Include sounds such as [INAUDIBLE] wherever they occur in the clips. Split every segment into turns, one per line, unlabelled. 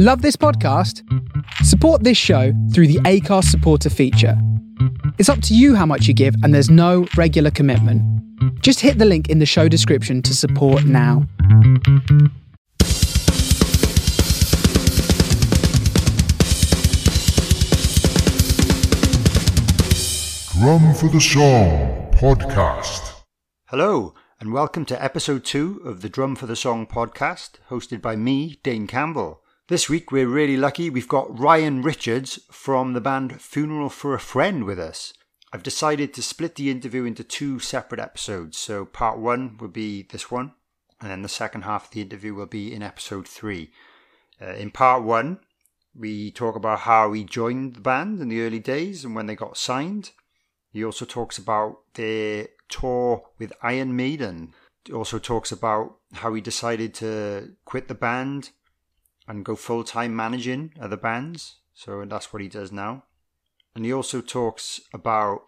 Love this podcast? Support this show through the Anchor supporter feature. It's up to you how much you give, and there's no regular commitment. Just hit the link in the show description to support now.
Drum for the Song podcast.
Hello, and welcome to episode two of the Drum for the Song podcast, hosted by me, Dane Campbell. This week we're really lucky. We've got Ryan Richards from the band Funeral for a Friend with us. I've decided to split the interview into two separate episodes. So part one will be this one, and then the second half of the interview will be in episode three. Uh, in part one, we talk about how he joined the band in the early days and when they got signed. He also talks about their tour with Iron Maiden. He also talks about how he decided to quit the band and go full time managing other bands. So that's what he does now. And he also talks about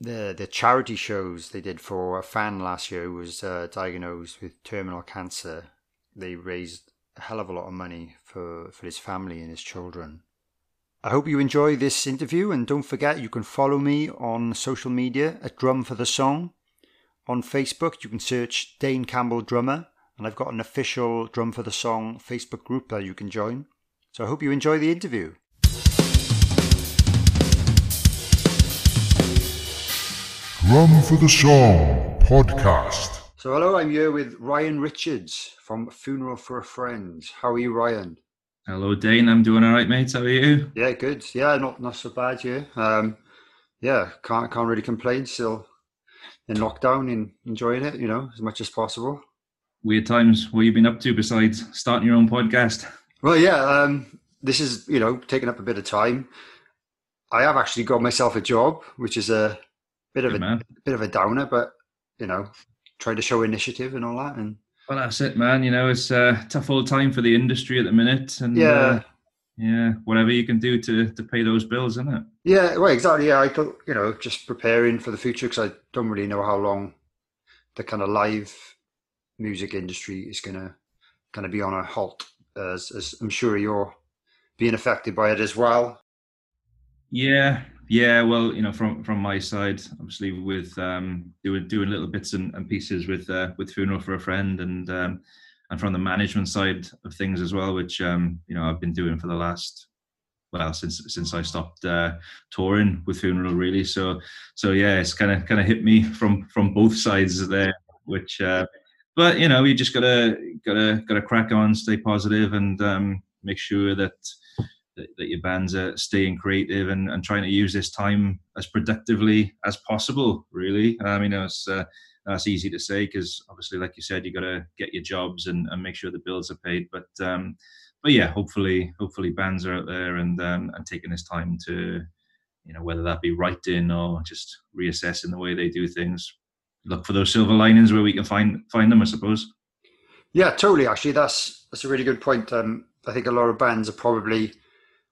the the charity shows they did for a fan last year who was uh, diagnosed with terminal cancer. They raised a hell of a lot of money for, for his family and his children. I hope you enjoy this interview and don't forget you can follow me on social media at Drum for the Song. On Facebook you can search Dane Campbell Drummer and I've got an official Drum for the Song Facebook group that you can join. So I hope you enjoy the interview.
Drum for the Song podcast.
So hello, I'm here with Ryan Richards from Funeral for a Friend. How are you, Ryan?
Hello, Dane. I'm doing all right, mate. How are you?
Yeah, good. Yeah, not not so bad. Yeah, um, yeah, can't can't really complain. Still in lockdown and enjoying it, you know, as much as possible.
Weird times. What you been up to besides starting your own podcast?
Well, yeah, um, this is you know taking up a bit of time. I have actually got myself a job, which is a bit of
Good
a
man.
bit of a downer, but you know, trying to show initiative and all that. And
Well, that's it, man. You know, it's a tough old time for the industry at the minute, and
yeah,
uh, yeah, whatever you can do to to pay those bills, isn't it?
yeah, well, exactly. Yeah, I thought you know just preparing for the future because I don't really know how long the kind of live music industry is gonna kind of be on a halt. As, as I'm sure you're being affected by it as well.
Yeah, yeah. Well, you know, from from my side, obviously, with um, doing doing little bits and, and pieces with uh, with funeral for a friend, and um, and from the management side of things as well, which um, you know I've been doing for the last well since since I stopped uh, touring with funeral, really. So so yeah, it's kind of kind of hit me from from both sides there, which. Uh, but you know, you just gotta gotta gotta crack on, stay positive, and um, make sure that that, that your bands are staying creative and, and trying to use this time as productively as possible. Really, I mean, it's uh, that's easy to say because obviously, like you said, you got to get your jobs and, and make sure the bills are paid. But um, but yeah, hopefully, hopefully, bands are out there and um, and taking this time to, you know, whether that be writing or just reassessing the way they do things. Look for those silver linings where we can find find them, I suppose.
Yeah, totally. Actually, that's that's a really good point. Um, I think a lot of bands are probably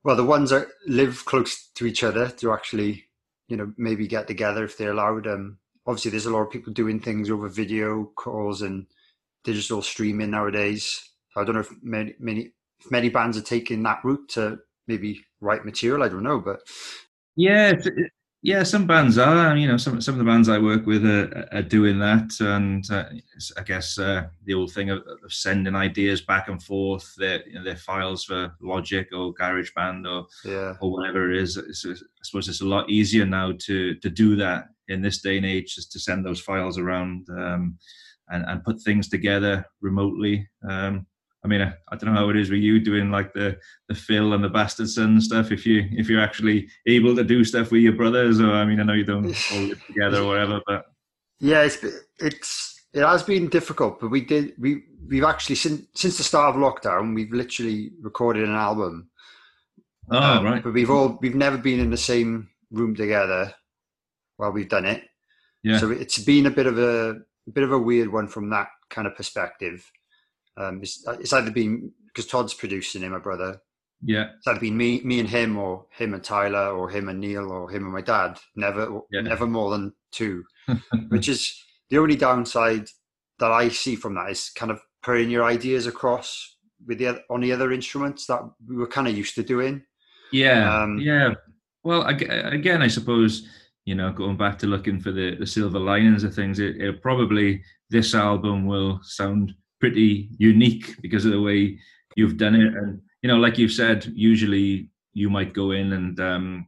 well, the ones that live close to each other to actually, you know, maybe get together if they're allowed. Um, obviously, there's a lot of people doing things over video calls and digital streaming nowadays. I don't know if many many if many bands are taking that route to maybe write material. I don't know, but
Yeah, it's- yeah, some bands are. You know, some some of the bands I work with are, are doing that, and uh, I guess uh, the old thing of, of sending ideas back and forth, their you know, their files for Logic or GarageBand or
yeah,
or whatever it is. It's, I suppose it's a lot easier now to to do that in this day and age, just to send those files around um, and and put things together remotely. Um, I mean, I, I don't know how it is with you doing like the the Phil and the Bastard Son stuff. If you if you're actually able to do stuff with your brothers, or I mean, I know you don't all live together or whatever, but
yeah. It's it's it has been difficult, but we did we we've actually since since the start of lockdown, we've literally recorded an album.
oh
Um,
right,
But we've all we've never been in the same room together while we've done it.
yeah,
So it's been a bit of a, a bit of a weird one from that kind of perspective. Um, it's, it's either been because Todd's producing it, my brother.
yeah,
It's either been me, me and him, or him and Tyler, or him and Neil, or him and my dad. Never,
Yeah.
never more than two. [LAUGHS] which is the only downside that I see from that is kind of putting your ideas across with the on the other instruments that we were kind of used to doing.
Yeah, um, yeah. Well, again, I suppose you know, going back to looking for the, the silver linings of things, it, it probably this album will sound pretty unique because of the way you've done it. And you know, like you've said, usually you might go in and um,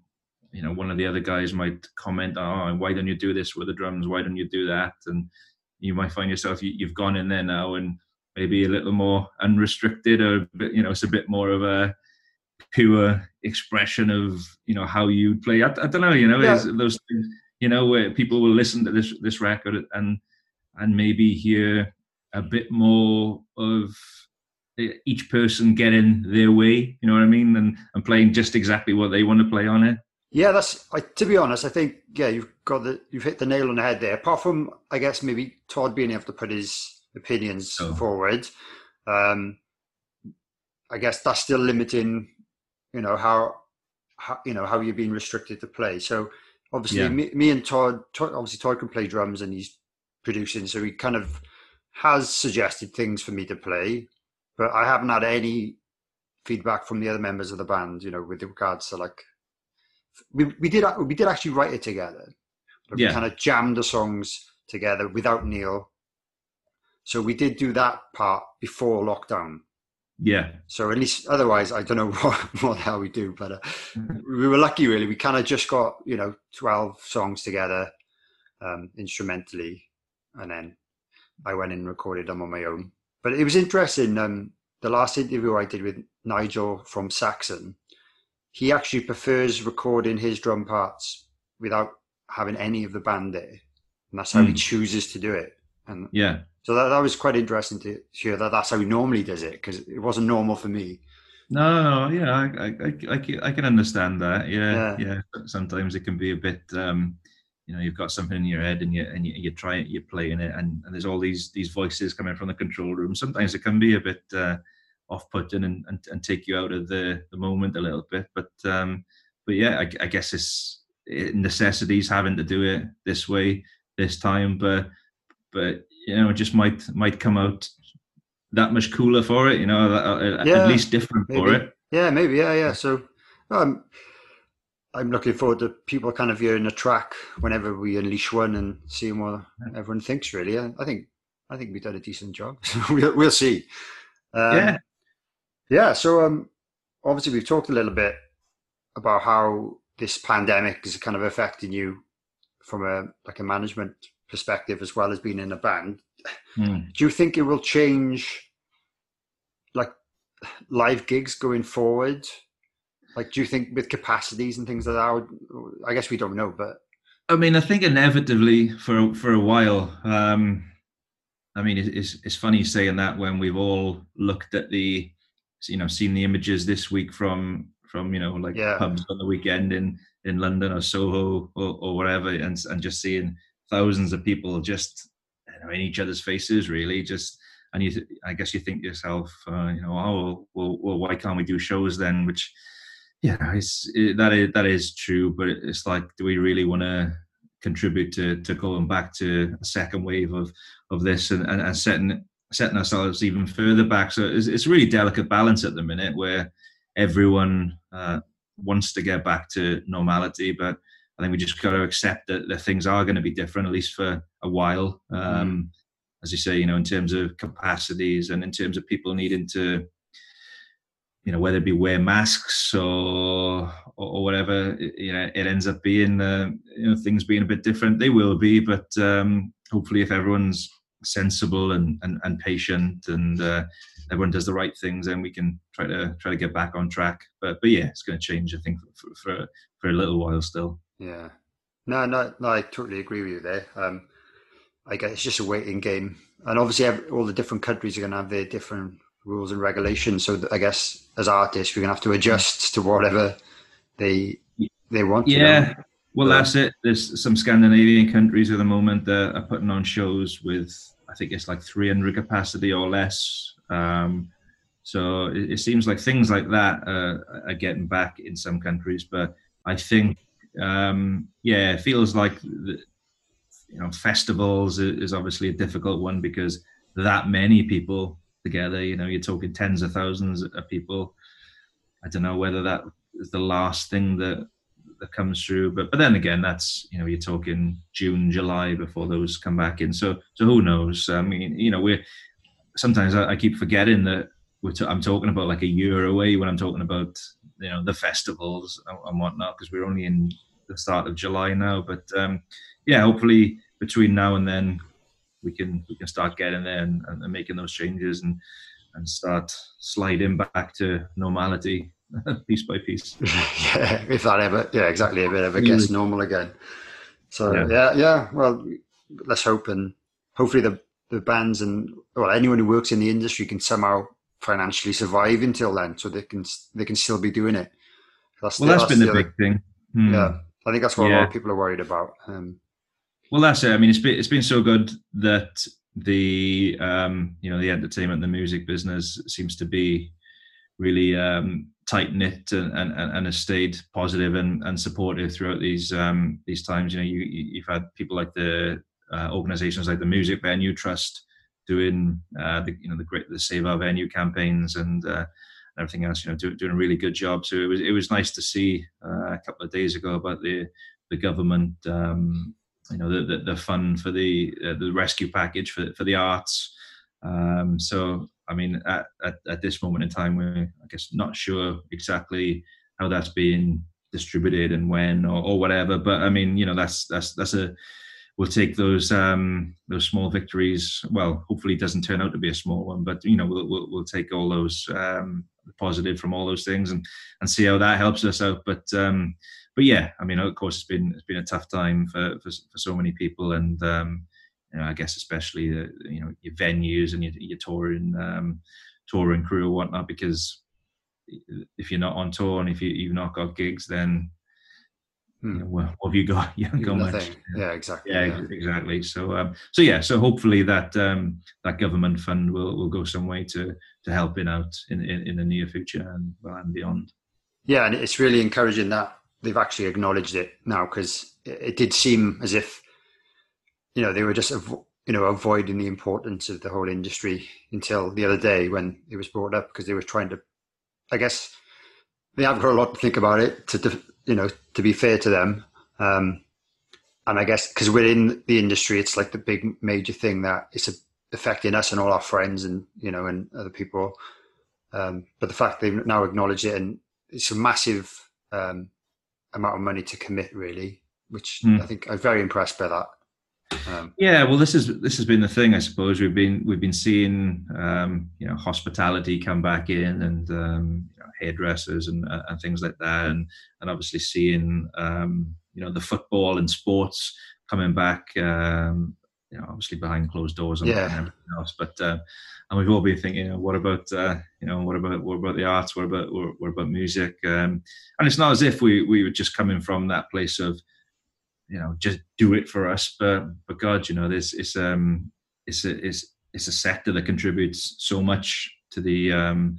you know one of the other guys might comment, "Oh, why don't you do this with the drums? Why don't you do that?" And you might find yourself you, you've gone in there now and maybe a little more unrestricted, or you know, it's a bit more of a pure expression of you know how you play. I, I don't know, you know, yeah. those things, you know, where people will listen to this this record and and maybe hear a bit more of each person getting their way. You know what I mean, and and playing just exactly what they want to play on it.
Yeah, that's. I, to be honest, I think yeah, you've got the you've hit the nail on the head there. Apart from, I guess maybe Todd being able to put his opinions oh. forward. Um, I guess that's still limiting you know how, how you know how you're being restricted to play. So obviously, yeah. me, me, and Todd, Todd, obviously Todd can play drums and he's producing, so he kind of has suggested things for me to play, but I haven't had any feedback from the other members of the band. You know, with regards to like we we did we did actually write it together. yeah. We kind of jammed the songs together without Neil. So we did do that part before lockdown.
Yeah.
So at least otherwise, I don't know [LAUGHS] what, what the hell we do, but uh, we were lucky really. We kind of just got, you know, 12 songs together um, instrumentally. And then I went and recorded them on my own. But it was interesting. Um, the last interview I did with Nigel from Saxon, he actually prefers recording his drum parts without having any of the band there. And that's how mm. he hmm. chooses to do it. And
yeah,
so that, that was quite interesting to hear that that's how he normally does it because it wasn't normal for me.
No, yeah, I, I, I, I can understand that. Yeah, yeah, yeah, Sometimes it can be a bit, um, you know, you've got something in your head and you and you, you try it, you're playing it, and, and there's all these these voices coming from the control room. Sometimes it can be a bit uh, off-putting and, and, and take you out of the, the moment a little bit. But um, but yeah, I, I guess it's necessities having to do it this way this time. But but you know, it just might might come out that much cooler for it. You know, yeah, at least different
maybe.
for it.
Yeah, maybe. Yeah, yeah. So, um, I'm looking forward to people kind of hearing the track whenever we unleash one and seeing what everyone thinks. Really, I think I think we've done a decent job. [LAUGHS] we'll we'll see.
Um, yeah,
yeah. So, um, obviously, we've talked a little bit about how this pandemic is kind of affecting you from a like a management perspective as well as being in a band. Mm. Do you think it will change like live gigs going forward? Like, do you think with capacities and things like that? I guess we don't know, but
I mean, I think inevitably for for a while. Um, I mean, it's it's funny saying that when we've all looked at the, you know, seen the images this week from from you know like yeah. pubs on the weekend in in London or Soho or, or whatever, and and just seeing thousands of people just you know, in each other's faces, really. Just and you, I guess you think to yourself, uh, you know, oh well, well, why can't we do shows then? Which, yeah, it's it, that is that is true, but it's like, do we really want to contribute to to going back to a second wave of of this and and, and setting setting ourselves even further back? So it's, it's a really delicate balance at the minute where everyone uh, wants to get back to normality, but I think we just got to accept that, that things are going to be different, at least for a while. Um, mm. As you say, you know, in terms of capacities and in terms of people needing to, you know, whether it be wear masks or or, whatever, you know, it ends up being, uh, you know, things being a bit different. They will be, but um, hopefully, if everyone's sensible and and, and patient and uh, everyone does the right things, then we can try to try to get back on track. But but yeah, it's going to change. I think for for, for a little while still.
Yeah. No, no, no. I totally agree with you there. Um, I guess it's just a waiting game, and obviously, all the different countries are going to have their different rules and regulations. So I guess as artists, we're going to have to adjust to whatever they they want.
Yeah. Well, that's it. There's some Scandinavian countries at the moment that are putting on shows with, I think it's like 300 capacity or less. Um, so it, it, seems like things like that uh, are getting back in some countries. But I think um, yeah, it feels like the, you know festivals is obviously a difficult one because that many people together. You know, you're talking tens of thousands of people. I don't know whether that is the last thing that that comes through, but but then again, that's you know you're talking June, July before those come back in. So so who knows? I mean, you know, we're sometimes I, I keep forgetting that we're t- I'm talking about like a year away when I'm talking about you know the festivals and, and whatnot because we're only in the start of July now. But um, yeah, hopefully between now and then we can we can start getting there and, and making those changes and and start sliding back to normality [LAUGHS] piece by piece. [LAUGHS]
yeah, if that ever, yeah, exactly, if it ever gets normal again. So yeah. yeah, yeah, well, let's hope and hopefully the the bands and well anyone who works in the industry can somehow financially survive until then, so they can they can still be doing it.
That's well, the, that's, that's been the, the big thing.
Hmm. Yeah, I think that's what yeah. a lot of people are worried about. Um,
well, that's it. I mean, it's been it's been so good that the um, you know the entertainment, the music business seems to be really um, tight knit and, and, and has stayed positive and, and supportive throughout these um, these times. You know, you you've had people like the uh, organisations like the Music Venue Trust doing uh, the you know the great the Save Our Venue campaigns and uh, everything else. You know, do, doing a really good job. So it was it was nice to see uh, a couple of days ago about the the government um, you know the the, the fund for the uh, the rescue package for for the arts. Um, so I mean, at, at, at this moment in time, we're I guess not sure exactly how that's being distributed and when or, or whatever. But I mean, you know, that's that's that's a we'll take those um, those small victories. Well, hopefully, it doesn't turn out to be a small one, but you know, we'll we'll, we'll take all those um, positive from all those things and and see how that helps us out. But um, but yeah, I mean, of course, it's been it's been a tough time for for, for so many people, and um, you know, I guess especially the you know your venues and your, your touring um, touring crew or whatnot, because if you're not on tour and if you, you've not got gigs, then you hmm. know, what, what have you got? [LAUGHS] You haven't got much.
Yeah, exactly.
Yeah, yeah. exactly. So, um, so yeah, so hopefully that um, that government fund will, will go some way to to helping out in, in, in the near future and and beyond.
Yeah, and it's really encouraging that they've actually acknowledged it now because it, did seem as if you know they were just you know avoiding the importance of the whole industry until the other day when it was brought up because they were trying to i guess they have got a lot to think about it to you know to be fair to them. Um, and i guess because we're in the industry it's like the big major thing that it's affecting us and all our friends and you know and other people. Um, but the fact they've now acknowledged it and it's a massive um, amount of money to commit, really, which mm. I think I'm very impressed by that.
Um, yeah, well, this is this has been the thing, I suppose. We've been we've been seeing um, you know hospitality come back in and um, you know, hairdressers and uh, and things like that, and and obviously seeing um, you know the football and sports coming back. Um, you know, obviously behind closed doors and, yeah. everything else. But uh, and we've all been thinking, you know, what about uh, you know, what about what about the arts? What about what, what about music? Um, and it's not as if we we were just coming from that place of, you know, just do it for us. But but God, you know, this it's um it's a it's it's a sector that contributes so much to the um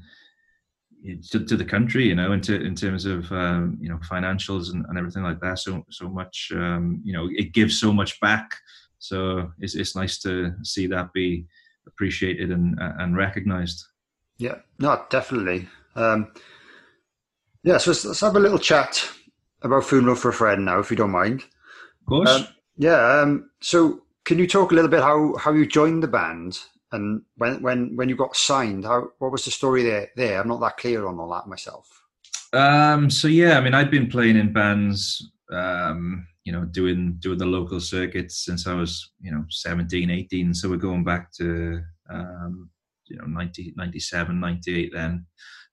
to, to the country, you know, into in terms of um, you know financials and, and everything like that. So so much, um, you know, it gives so much back. So it's it's nice to see that be appreciated and and recognised.
Yeah, no, definitely. Um, yeah, so let's, let's, have a little chat about funeral for a friend now, if you don't mind.
Of course. Um,
yeah. Um, so, can you talk a little bit how how you joined the band and when when when you got signed? How what was the story there? There, I'm not that clear on all that myself.
Um, so yeah, I mean, I'd been playing in bands um, you know doing doing the local circuits since I was you know 17 18 so we're going back to um, you know 90 97 98 then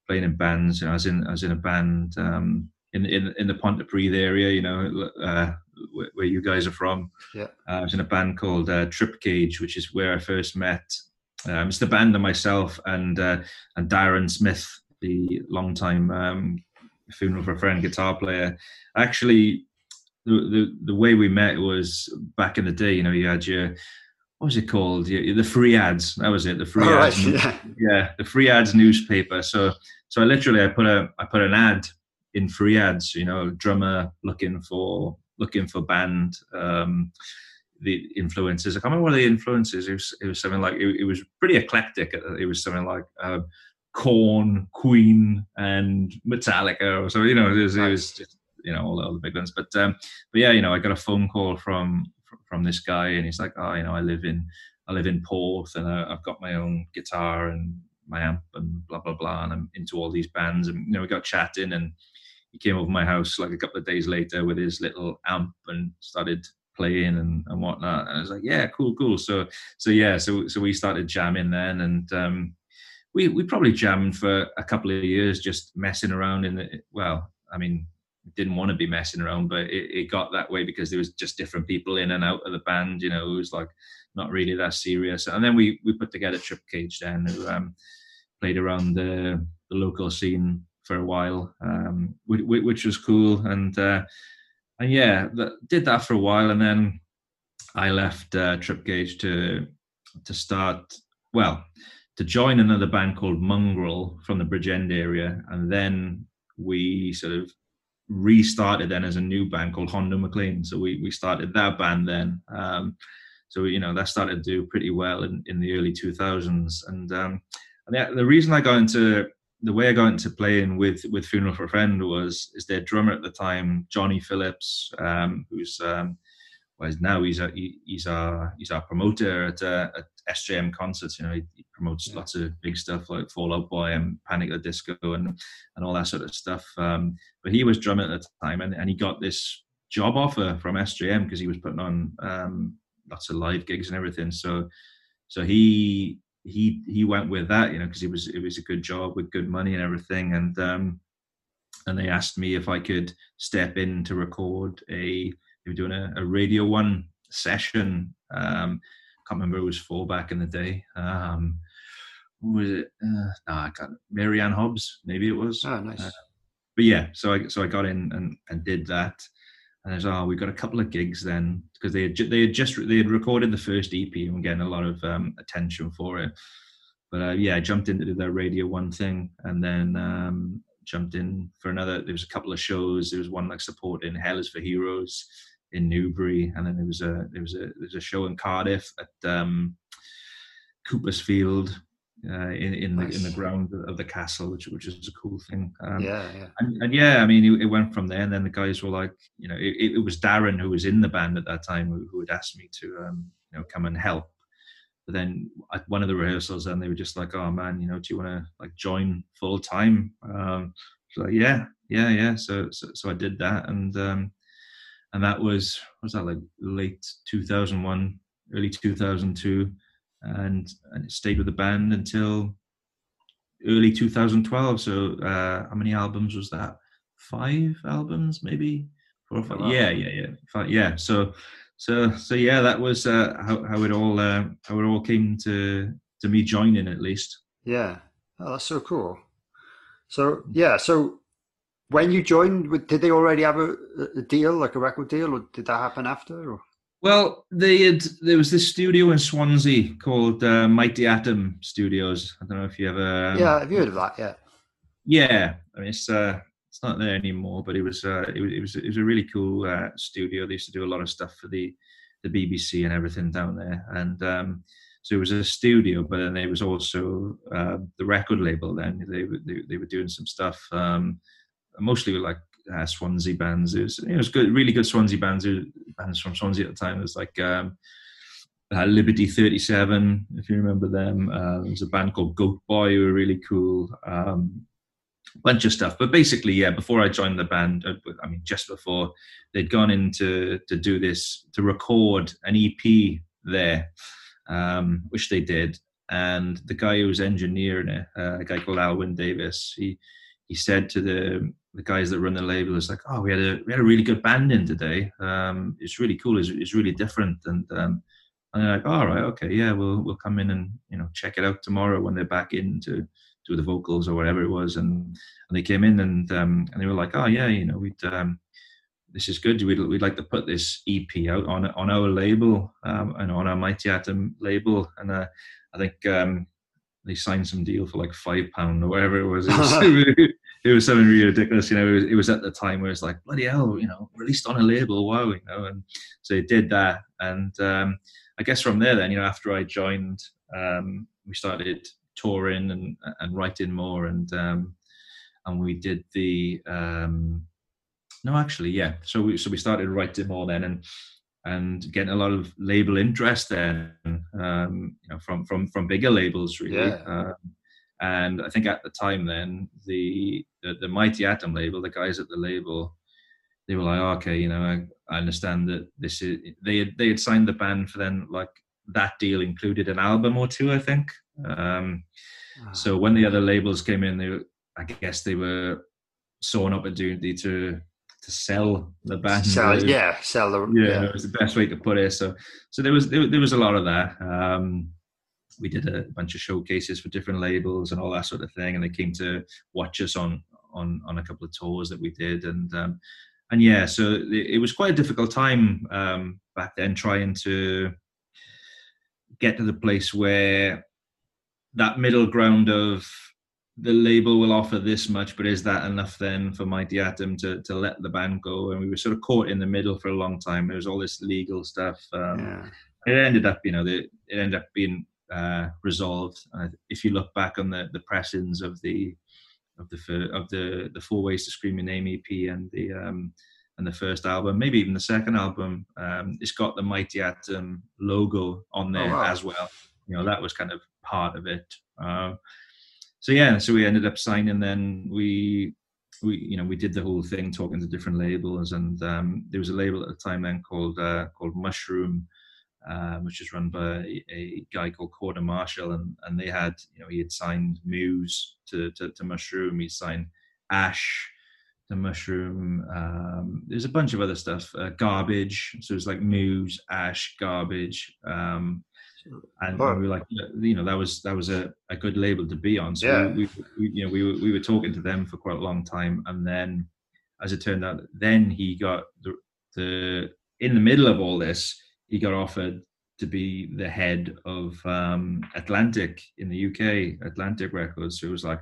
playing in bands. You know I was in I was in a band um, in in in the Pontypridd area you know uh, where, where, you guys are from.
Yeah.
Uh, I was in a band called uh, Trip Cage which is where I first met um, it's the band and myself and uh, and Darren Smith the longtime um, funeral for a friend guitar player. Actually the, the the way we met was back in the day. You know, you had your what was it called? The free ads. That was it. The free oh, ads. Right, yeah. yeah, the free ads newspaper. So so I literally I put a I put an ad in free ads. You know, drummer looking for looking for band. Um, the influences. I can't remember what the influences. It was, it was something like it, it was pretty eclectic. It was something like uh, Korn, Queen, and Metallica, so. You know, it was, it was just you know all, all the big ones. But um, but yeah, you know, I got a phone call from from this guy, and he's like, oh, you know, I live in I live in Porth, and I, I've got my own guitar and my amp and blah blah blah, and I'm into all these bands, and you know, we got chatting, and he came over my house like a couple of days later with his little amp and started playing and, and whatnot. And I was like, yeah, cool, cool. So so yeah, so so we started jamming then, and um, we we probably jammed for a couple of years, just messing around in the well. I mean, didn't want to be messing around, but it, it got that way because there was just different people in and out of the band. You know, it was like not really that serious. And then we we put together Trip Cage then, who um, played around the the local scene for a while, um, which, which, was cool. And uh, and yeah, that, did that for a while, and then I left uh, Trip Cage to to start well to join another band called Mongrel from the Bridgend area, and then we sort of restarted then as a new band called Hondo Maclean. So we we started that band then. Um, so you know that started to do pretty well in, in the early 2000s, and um, and the, the reason I got into the way I got into playing with with Funeral for a Friend was is their drummer at the time, Johnny Phillips, um, who's um, well now he's a he, he's our he's our promoter at, uh, at SJM concerts. You know, he, he promotes yeah. lots of big stuff like Fall Out Boy and Panic at the Disco and and all that sort of stuff. Um, but he was drumming at the time, and, and he got this job offer from SJM because he was putting on um, lots of live gigs and everything. So so he he he went with that, you know, because it was it was a good job with good money and everything, and um, and they asked me if I could step in to record a they were doing a, a Radio One session. Um, can't remember who it was for back in the day. Um, was it? Uh, no, I can't. Mary Anne Hobbs, maybe it was.
Oh, nice. Uh,
but yeah, so I so I got in and, and did that, and I was oh we got a couple of gigs then because they had ju- they had just they had recorded the first EP and were getting a lot of um, attention for it. But uh, yeah, I jumped into that Radio One thing and then um, jumped in for another. There was a couple of shows. There was one like supporting Hell is for Heroes in Newbury, and then there was a there was a there was a show in Cardiff at um, Coopersfield uh, in in the in the ground of the castle, which which is a cool thing.
Um, yeah, yeah.
And, and, yeah, I mean, it, it, went from there, and then the guys were like, you know, it, it was Darren who was in the band at that time who, who had asked me to, um, you know, come and help. But then at one of the rehearsals, and they were just like, "Oh man, you know, do you want to like join full time?" Um, so like, yeah, yeah, yeah. So, so so I did that, and um, and that was was that like late 2001, early 2002 and, and it stayed with the band until early 2012. So uh, how many albums was that? Five albums, maybe four or five. Yeah, yeah, yeah, five, yeah. So, so, so yeah, that was uh, how how it all uh, how it all came to to me joining at least.
Yeah, oh, that's so cool. So yeah, so when you joined, did they already have a, a deal, like a record deal, or did that happen after? Or?
Well, they had there was this studio in Swansea called uh, Mighty Atom Studios. I don't know if you ever.
Um, yeah, have you heard of that? Yeah.
Yeah, I mean it's uh, it's not there anymore, but it was uh, it was it was, it was a really cool uh, studio. They used to do a lot of stuff for the the BBC and everything down there, and um, so it was a studio, but then there was also uh, the record label. Then they they, they were doing some stuff, um, mostly like uh, Swansea bands. It was, it was good, really good Swansea bands. bands from Swansea at the time. It was like um, uh, Liberty 37, if you remember them. Uh, there was a band called Goat Boy who were really cool. Um, bunch of stuff. But basically, yeah, before I joined the band, uh, I mean, just before they'd gone in to, to do this, to record an EP there, um, which they did. And the guy who was engineering it, uh, a guy called Alwyn Davis, he he said to the the guys that run the label is like, oh, we had a we had a really good band in today. Um, it's really cool. It's, it's really different. And um, and they're like, all right, okay, yeah, we'll we'll come in and you know check it out tomorrow when they're back in to do the vocals or whatever it was. And and they came in and um, and they were like, oh yeah, you know, we'd um, this is good. We'd we'd like to put this EP out on on our label um, and on our Mighty Atom label. And uh, I think um, they signed some deal for like five pound or whatever it was. It was, [LAUGHS] [LAUGHS] it was something really ridiculous. You know, it was, it was at the time where it's like bloody hell, you know, released on a label, wow, you know, and so it did that, and um, I guess from there, then you know, after I joined, um, we started touring and and writing more, and um, and we did the um, no, actually, yeah. So we so we started writing more then, and and getting a lot of label interest then, um, you know, from from from bigger labels really.
Yeah.
And I think at the time then the, the the Mighty Atom label, the guys at the label, they were like, okay, you know, I, I understand that this is they had they had signed the band for then like that deal included an album or two, I think. Um,
Ah.
so when the other labels came in, they were, I guess they were saw an opportunity to to sell the band.
sell, yeah, sell the
yeah,
yeah.
it was the best way to put it. So so there was there, there was a lot of that. Um, we did a bunch of showcases for different labels and all that sort of thing, and they came to watch us on on on a couple of tours that we did, and um, and yeah, so it, was quite a difficult time um, back then trying to get to the place where that middle ground of the label will offer this much, but is that enough then for Mighty Atom to, to let the band go? And we were sort of caught in the middle for a long time. There was all this legal stuff. Um,
yeah.
It ended up, you know, the, it ended up being uh, resolved. Uh, if you look back on the the pressings of the of the of the the Four Ways to Scream Your Name EP and the um, and the first album, maybe even the second album, um, it's got the Mighty Atom logo on there
wow.
as well. You know, that was kind of part of it. Uh, so yeah, so we ended up signing. Then we we you know we did the whole thing talking to different labels, and um, there was a label at the time then called uh, called Mushroom. Um, which is run by a, a guy called Korda Marshall, and, and they had, you know, he had signed Muse to, to, to Mushroom, he signed Ash to Mushroom. Um, there's a bunch of other stuff, uh, Garbage. So it's like Muse, Ash, Garbage. Um, and
Oh.
we were like, you know, that was that was a, a good label to be on. So
Yeah.
we, we, you know, we were, we were talking to them for quite a long time, and then, as it turned out, then he got the, the in the middle of all this, he got offered to be the head of um, Atlantic in the UK, Atlantic Records. So it was like,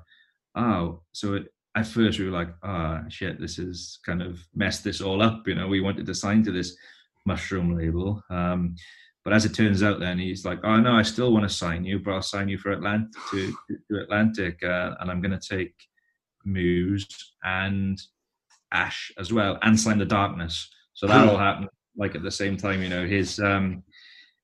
oh, so it, at first we were like, ah, shit, this is kind of messed this all up. You know, we wanted to sign to this mushroom label. Um, but as it turns out, then he's like, "Oh no, I still want to sign you, but I'll sign you for Atlantic to, to Atlantic, uh, and I'm going to take Muse and Ash as well, and sign the Darkness." So that all happened like at the same time. You know, his um,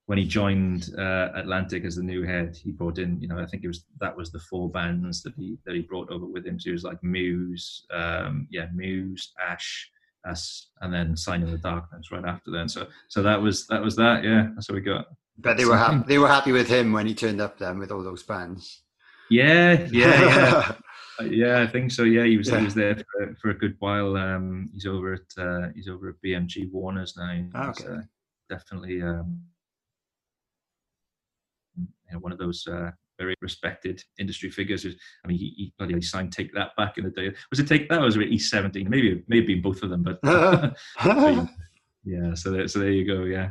when he joined uh, Atlantic as the new head, he brought in, you know, I think it was that was the four bands that he that he brought over with him. So it was like Muse, um, yeah, Muse, Ash, us, and then Sign in the Darkness right after then. So so that was that was that. Yeah, that's what we got.
But they were happy. They were happy with him when he turned up then with all those bands.
Yeah, yeah, yeah. [LAUGHS] Uh, yeah, I think so. Yeah, he was
Yeah.
he was there for, for a good while. Um, he's over at uh, he's over at BMG Warner's now.
Ah, okay.
uh, definitely um, you know, one of those uh, very respected industry figures. I mean, he, he bloody signed Take That back in the day. Was it Take That? Or was it E seventeen? Maybe maybe been both of them, but [LAUGHS] [LAUGHS] yeah. So there, so there you go. Yeah,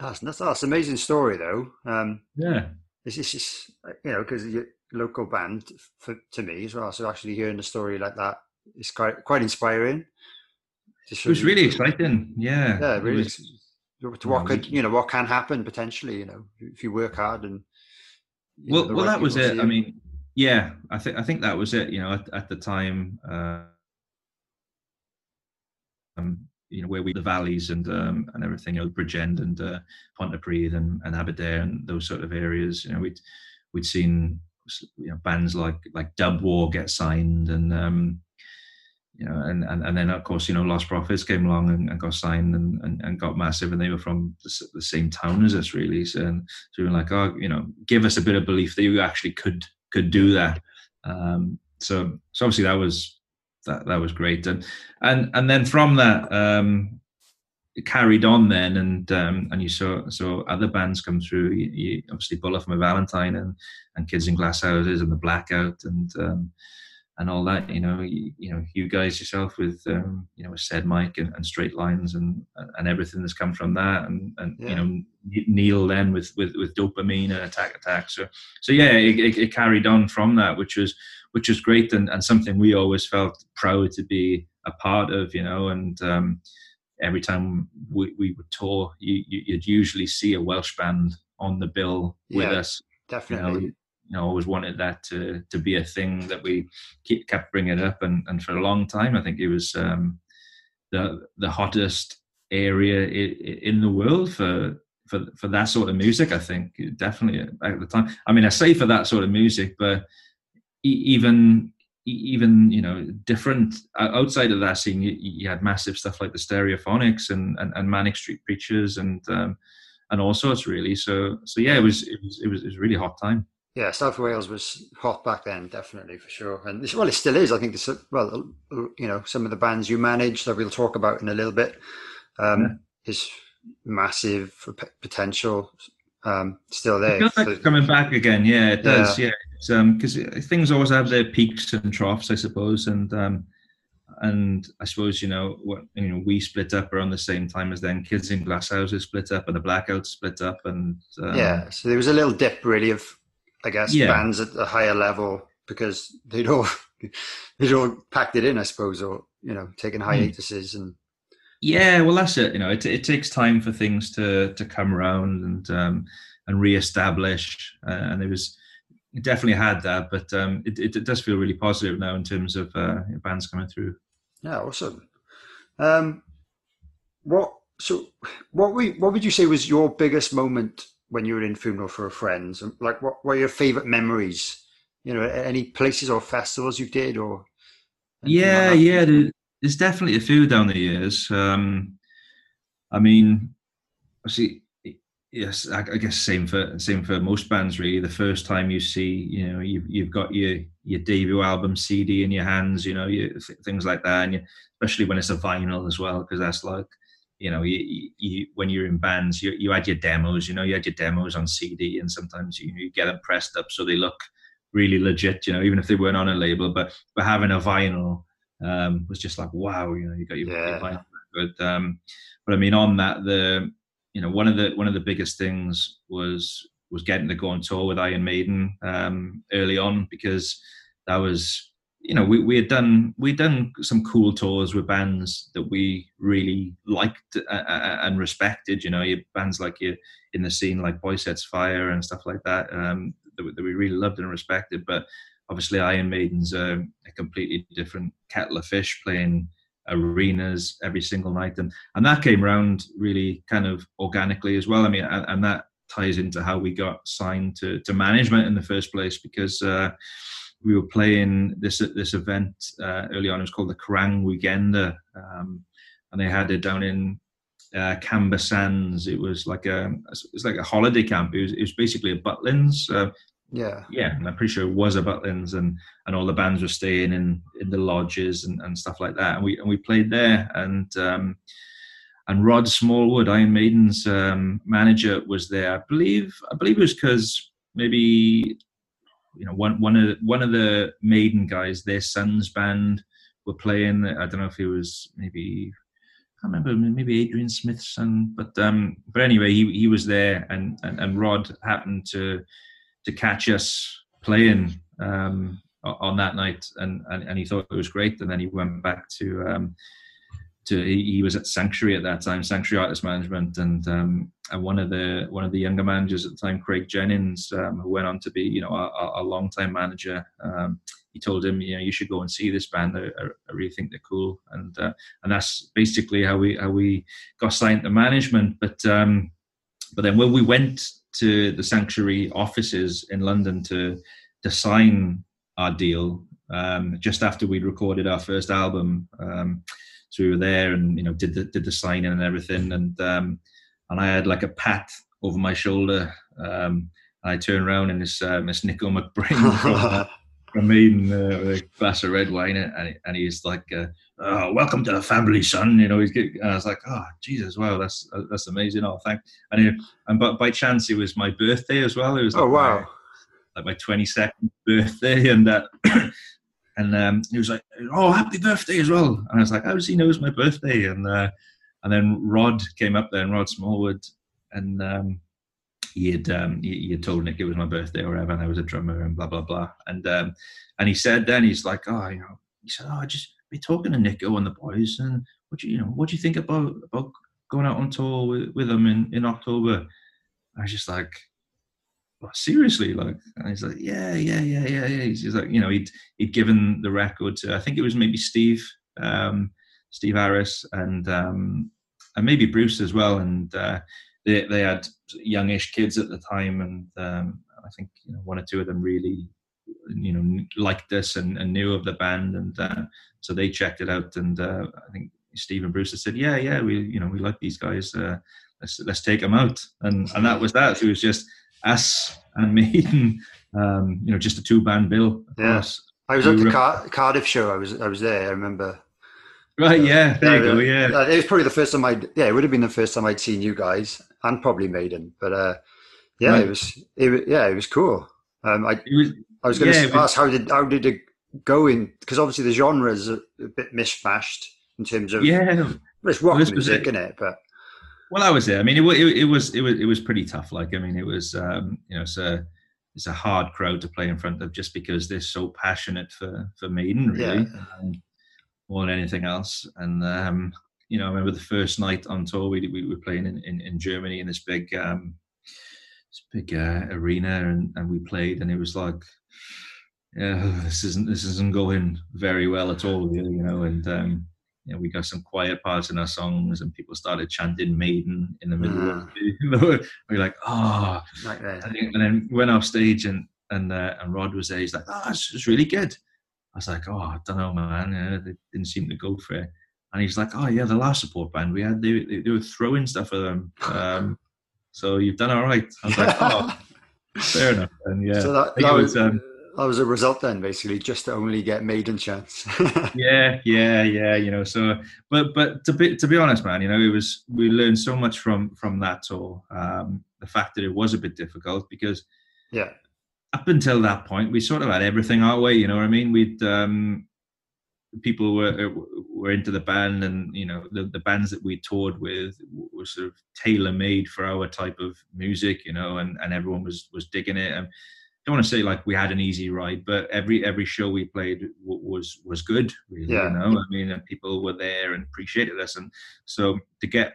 that's, that's that's an amazing story though. Um,
yeah.
it's just, it's just you know because your local band for to me as well. So actually hearing a story like that is quite quite inspiring. Just
It was really exciting. Yeah,
Yeah, really.
was-
to what could you know what can happen potentially you know if you work hard and you know,
well, well,
right
that was it. I mean, yeah, I think I think that was it. You know, at, at the time, uh, um, you know, where we the valleys and um, and everything, you know, Bridgend and uh, Pontypridd and, and Aberdare and those sort of areas. You know, we'd we'd seen you know bands like like Dub War get signed and. Um, you know, and, and, and then of course, you know, Lostprophets came along and, and got signed and, and, and got massive, and they were from the, the same town as us, really. So, and so we were like, oh, you know, give us a bit of belief that you actually could could do that. Um, so, so obviously that was that that was great, and and and then from that, um, carried on then, and um, and you saw saw other bands come through. You, you, obviously, Bullet for My Valentine and and Kids in Glass Houses and the Blackout and. Um, and all that. You know, you, you know, you guys yourself with um, you know, with said Mike and, and straight lines and and everything that's come from that, and and
Yeah.
you know Neil then with with with dopamine and attack attack. So so yeah, it, it, it carried on from that, which was which was great and, and something we always felt proud to be a part of, you know. And um, every time we, we would tour, you, would usually see a Welsh band on the bill with
Yeah,
us.
Definitely.
You know, you know, always wanted that to to be a thing that we keep, kept bringing up, and and for a long time, I think it was um, the the hottest area in the world for for for that sort of music. I think definitely at the time. I mean, I say for that sort of music, but even even you know different outside of that scene, you, you had massive stuff like the Stereophonics and and, and Manic Street Preachers and um, and all sorts really. So so yeah, it was it was it was, it was a really hot time.
Yeah, South Wales was hot back then, definitely for sure. And this, well, it still is. I think this, well, you know, some of the bands you manage that we'll talk about in a little bit um, is massive potential. Um, still there.
feels like
So-
it's coming back again. Yeah, it does. Yeah, because things always have their peaks and troughs, I suppose, and um, and I suppose you know what you know we split up around the same time as then Kids in Glass Houses split up and the Blackouts split up and um,
yeah, so there was a little dip, really, of I guess
Yeah.
bands at a higher level because they'd all [LAUGHS] they'd all packed it in, I suppose, or you know, taking
Hmm.
hiatuses and
Yeah, well, that's it. You know, it, it takes time for things to to come around and um, and reestablish. Uh, and it was it definitely had that, but um, it, it, it does feel really positive now in terms of uh, bands coming through.
Yeah, awesome. Um, what so what we what would you say was your biggest moment when you were in funeral for a friend? And, Like what were your favorite memories? You know, any places or festivals you did or Yeah, like
Yeah? There's definitely a few down the years. Um, I mean, I see, yes, I, I guess same for same for most bands. Really, the first time you see, you know, you've you've got your your debut album CD in your hands, you know, you, th- things like that, and you, especially when it's a vinyl as well, because that's like, you know, you, you when you're in bands, you you had your demos, you know, you had your demos on CD, and sometimes you, you get them pressed up so they look really legit, you know, even if they weren't on a label, but but having a vinyl um, was just like wow, you know, you got your,
Yeah.
But um, but I mean, on that, the you know one of the one of the biggest things was was getting to go on tour with Iron Maiden um, early on because that was you know we, we had done we'd done some cool tours with bands that we really liked uh, uh, and respected you know your bands like you in the scene like Boysetsfire and stuff like that um, that, that we really loved and respected but obviously Iron Maiden's a, a completely different kettle of fish playing arenas every single night and and that came around really kind of organically as well i mean and, and that ties into how we got signed to to management in the first place because uh we were playing this this event uh, early on. It was called the Kerrang Weekender, um, and they had it down in uh, Camber Sands. It was like a it's like a holiday camp. It was, it was basically a Butlins.
Yeah.
yeah, and I'm pretty sure it was a Butlins, and and all the bands were staying in in the lodges and, and stuff like that. And we and we played there, and um, and Rod Smallwood, Iron Maiden's um, manager, was there. I believe I believe it was because maybe you know one one of one of the Maiden guys, their son's band were playing. I don't know if it was maybe I can't remember maybe Adrian Smith's son, but um, but anyway, he he was there, and and, and Rod happened to to catch us playing um, on that night, and, and and he thought it was great, and then he went back to um, to he, he was at Sanctuary at that time, Sanctuary Artist Management, and um, and one of the one of the younger managers at the time, Craig Jennings, um, who went on to be you know a, a- a long time manager. Um, he told him, you know, you should go and see this band. I, I, I really think they're cool, and uh, and that's basically how we how we got signed to management. But um, but then when we went to the Sanctuary offices in London to to sign our deal, um, just after we'd recorded our first album, um, so we were there and you know did the did the signing and everything, and um, and I had like a pat over my shoulder. Um, and I turned around and it's uh, Miss Nicko McBrain [LAUGHS] from, from Maiden uh, a glass of red wine, and, and he's like, uh, oh, "Welcome to the family, son." You know, he's getting, and I was like, "Oh, Jesus, wow, that's that's amazing." Oh, thank. And he, and but by chance, it was my birthday as well. It was like
Oh wow.
my, like my twenty second birthday, and that. [COUGHS] and um, he was like, "Oh, happy birthday as well!" And I was like, "How does he know it's my birthday?" And uh, and then Rod came up there, and Rod Smallwood, and um, he had um, he, he, had told Nick it was my birthday or whatever, and I was a drummer and blah blah blah. And um, and he said then he's like, oh, you know, he said, oh, just be talking to Nicko and the boys, and what do you, you know, what do you think about about going out on tour with, with them in in October? I was just like, well, seriously, like, and he's like, yeah, yeah, yeah, yeah, yeah. He's, he's, like, you know, he'd he'd given the record to I think it was maybe Steve, um, Steve Harris, and um, and maybe Bruce as well, and. Uh, they, they had youngish kids at the time, and um, I think you know, one or two of them really, you know, liked this and, and knew of the band, and uh, so they checked it out. And uh, I think Stephen Brewster said, "Yeah, yeah, we you know we like these guys. Uh, let's let's take them out." And and that was that. It was just us and Maiden, [LAUGHS] um, you know, just a two band bill.
Yes, yeah. I was at the Car- Cardiff show. I was I was there. I remember
Right, yeah, there you go. Yeah,
it was probably the first time I'd. Yeah, it would have been the first time I'd seen you guys, and probably Maiden. But uh, yeah, right. it was. It was. Yeah, it was cool. Um, I was, I was going to yeah, ask how did how did it go in? Because obviously the genre is a, a, bit mishmashed in terms of
yeah,
it's rock well, music, isn't it? But
well, I was there. I mean, it, it, it, was it was it was pretty tough. Like, I mean, it was um, you know, it's a it's a hard crowd to play in front of just because they're so passionate for for Maiden, really. Yeah. Um, more than anything else. And um, you know, I remember the first night on tour we we were playing in, in, in Germany in this big um, this big uh, arena, and, and we played, and it was like, yeah, [SIGHS] this isn't this isn't going very well at all, really, you know. And um, you know, we got some quiet parts in our songs, and people started chanting Maiden in the middle of it. [LAUGHS] we're like, oh, like and then went off stage, and and uh, and Rod was there. He's like, oh, it's, it's really good. I was like, oh, I don't know, man. Yeah, they didn't seem to go for it. And he's like, oh yeah, the last support band we had, they, they, they were throwing stuff at them. Um, so you've done all right. I was like, oh, fair enough. And yeah,
so that, that was, um, that was a result then, basically, just to only get maiden chance. [LAUGHS]
yeah, yeah, yeah. You know, so but but to be to be honest, man, you know, it was we learned so much from from that tour. Um, the fact that it was a bit difficult because
yeah
up until that point, we sort of had everything our way. You know what I mean? We'd um, people were were into the band, and you know the, the bands that we toured with were sort of tailor made for our type of music. You know, and, and everyone was was digging it. And I don't want to say like we had an easy ride, but every every show we played was was good. Really, yeah. You know, I mean, and people were there and appreciated us, and so to get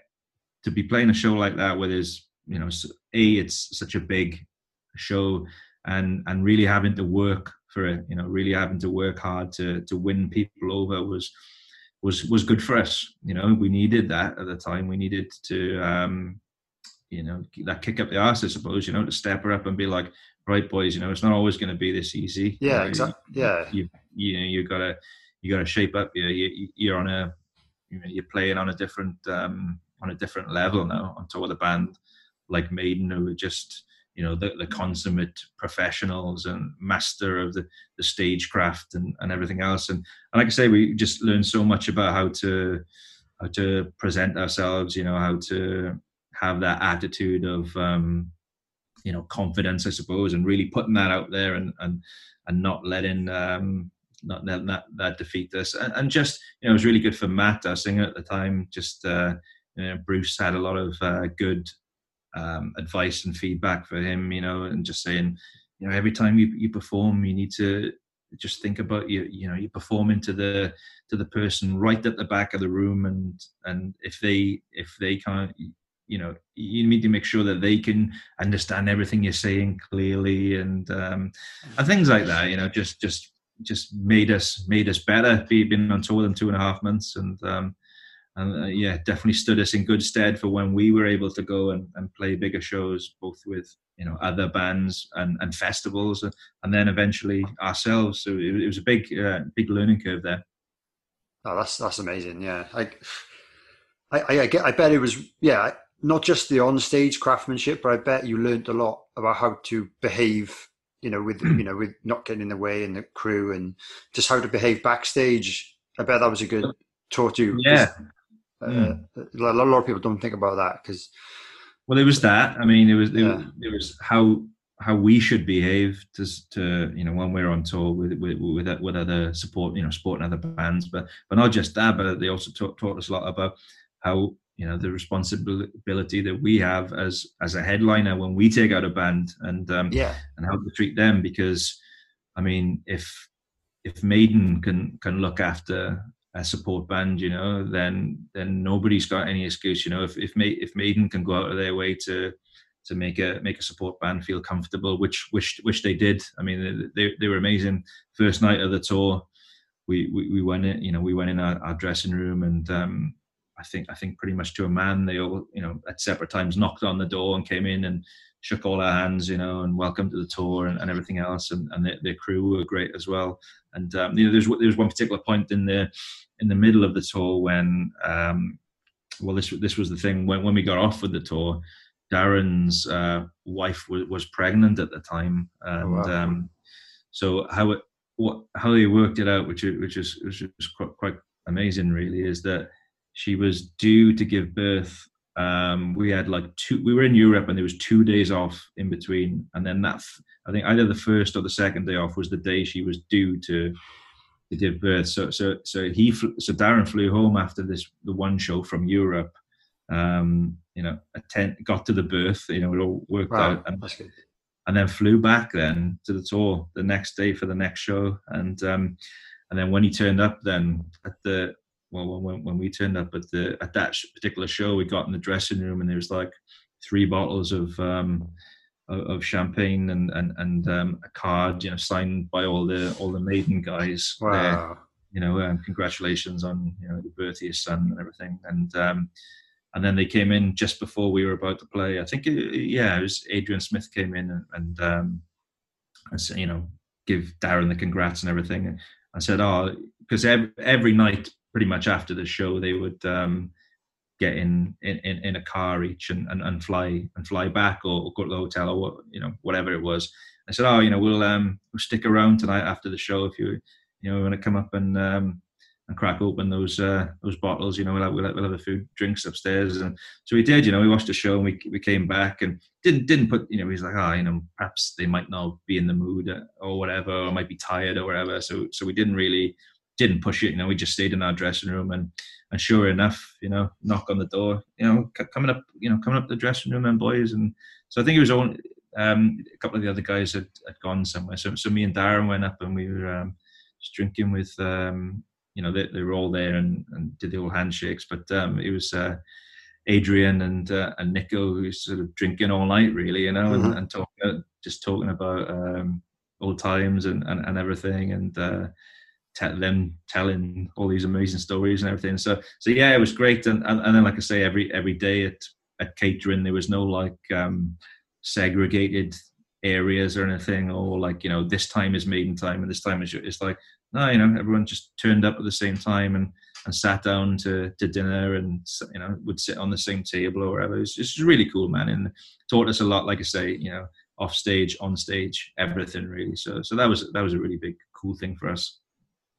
to be playing a show like that, where there's you know, a it's such a big show and and really having to work for it you know really having to work hard to to win people over was was was good for us. You know we needed that at the time. We needed to um you know that kick up the ass i suppose you know to step her up and be like right boys you know it's not always going to be this easy.
Yeah
you know,
exactly yeah.
you you know you gotta you gotta shape up. You, you you're on a you know you're playing on a different um on a different level now on top of the band like maiden who were just you know the, the consummate professionals and master of the, the stagecraft and, and everything else. And, and like i say we just learned so much about how to how to present ourselves you know how to have that attitude of um, you know confidence i suppose and really putting that out there and and and not letting um not letting that that defeat us. And, and just you know it was really good for matt our singer at the time just uh you know, bruce had a lot of uh, good um, advice and feedback for him, you know, and just saying, you know, every time you, you perform, you need to just think about you, you know, you performing to the to the person right at the back of the room, and and if they if they can't, you know, you need to make sure that they can understand everything you're saying clearly, and um, and things like that. You know, just just just made us made us better. Being on tour them two and a half months, and um, and uh, yeah, definitely stood us in good stead for when we were able to go and, and play bigger shows, both with you know other bands and, and festivals, and then eventually ourselves. So it, it was a big uh, big learning curve there.
Oh, that's that's amazing. Yeah, I I, I get. I bet it was yeah, not just the on stage craftsmanship, but I bet you learned a lot about how to behave. You know, with you know, with not getting in the way and the crew, and just how to behave backstage. I bet that was a good taught you.
Yeah,
Mm. Uh, a lot of people don't think about that because.
Well, it was that. I mean, it was it, yeah. was, it was how how we should behave to, to you know when we're on tour with with with, with other support you know supporting other bands, but but not just that, but they also taught, taught us a lot about how you know the responsibility that we have as as a headliner when we take out a band and um,
yeah
and how to treat them because I mean if if Maiden can can look after a support band, you know, then then nobody's got any excuse. You know, if if, if Maiden can go out of their way to to make a make a support band feel comfortable, which which which they did. I mean, they they were amazing. First night of the tour, we we, we went in, you know, we went in our, our dressing room and. um I think I think pretty much to a man they all you know at separate times knocked on the door and came in and shook all our hands you know and welcome to the tour and, and everything else and, and their, their crew were great as well and um, you know there's there's one particular point in the in the middle of the tour when um, well this this was the thing when when we got off with the tour Darren's uh, wife was, was pregnant at the time, oh, and oh, wow. um, so how it what how they worked it out, which which is which is quite, quite amazing, really, is that she was due to give birth. Um, we had like two. We were in Europe, and there was two days off in between, and then that I think either the first or the second day off was the day she was due to to give birth. So so so he so Darren flew home after this the one show from Europe um, you know, attend, got to the birth, you know, it all worked wow, out. And, and then flew back then to the tour the next day for the next show. And um, and then when he turned up then at the well when when we turned up at the at that particular show we got in the dressing room and there was like three bottles of um of, champagne and and and um, a card you know signed by all the all the maiden guys
wow there.
you know um, congratulations on you know the birth of your son and everything and um and then they came in just before we were about to play. I think, it, yeah, it was Adrian Smith came in and, and, um, and said, you know, give Darren the congrats and everything. And I said, oh, because every, every night, pretty much after the show, they would um, get in, in in a car each and, and, and fly and fly back or, or, go to the hotel or you know whatever it was. I said, oh, you know, we'll um, we'll stick around tonight after the show if you you know want to come up and um, and crack open those uh, those bottles. You know, we'll have, we'll have, we'll have a few drinks upstairs, and so we did. You know, we watched the show and we we came back and didn't didn't put. You know, he's like, ah, oh, you know, perhaps they might not be in the mood or whatever, or might be tired or whatever. So so we didn't really didn't push it. You know, we just stayed in our dressing room and and sure enough, you know, knock on the door. You know, coming up, you know, coming up the dressing room and boys, and so I think it was only um, a couple of the other guys had, had gone somewhere. So so me and Darren went up and we were um, just drinking with um, you know they, they were all there and, and did the old handshakes but um, it was uh, adrian and uh, and Nicko who was sort of drinking all night really you know mm-hmm. and, and talking just talking about um, old times and, and, and everything and uh, them telling all these amazing stories and everything so so yeah it was great and, and, and then like i say every every day at at catering there was no like um, segregated areas or anything or like you know this time is maiden time and this time is it's like no, you know, everyone just turned up at the same time and, and sat down to, to dinner and, you know, would sit on the same table or whatever. It's just really cool, man. And taught us a lot, like I say, you know, off stage, on stage, everything really. So, so that was, that was a really big, cool thing for us.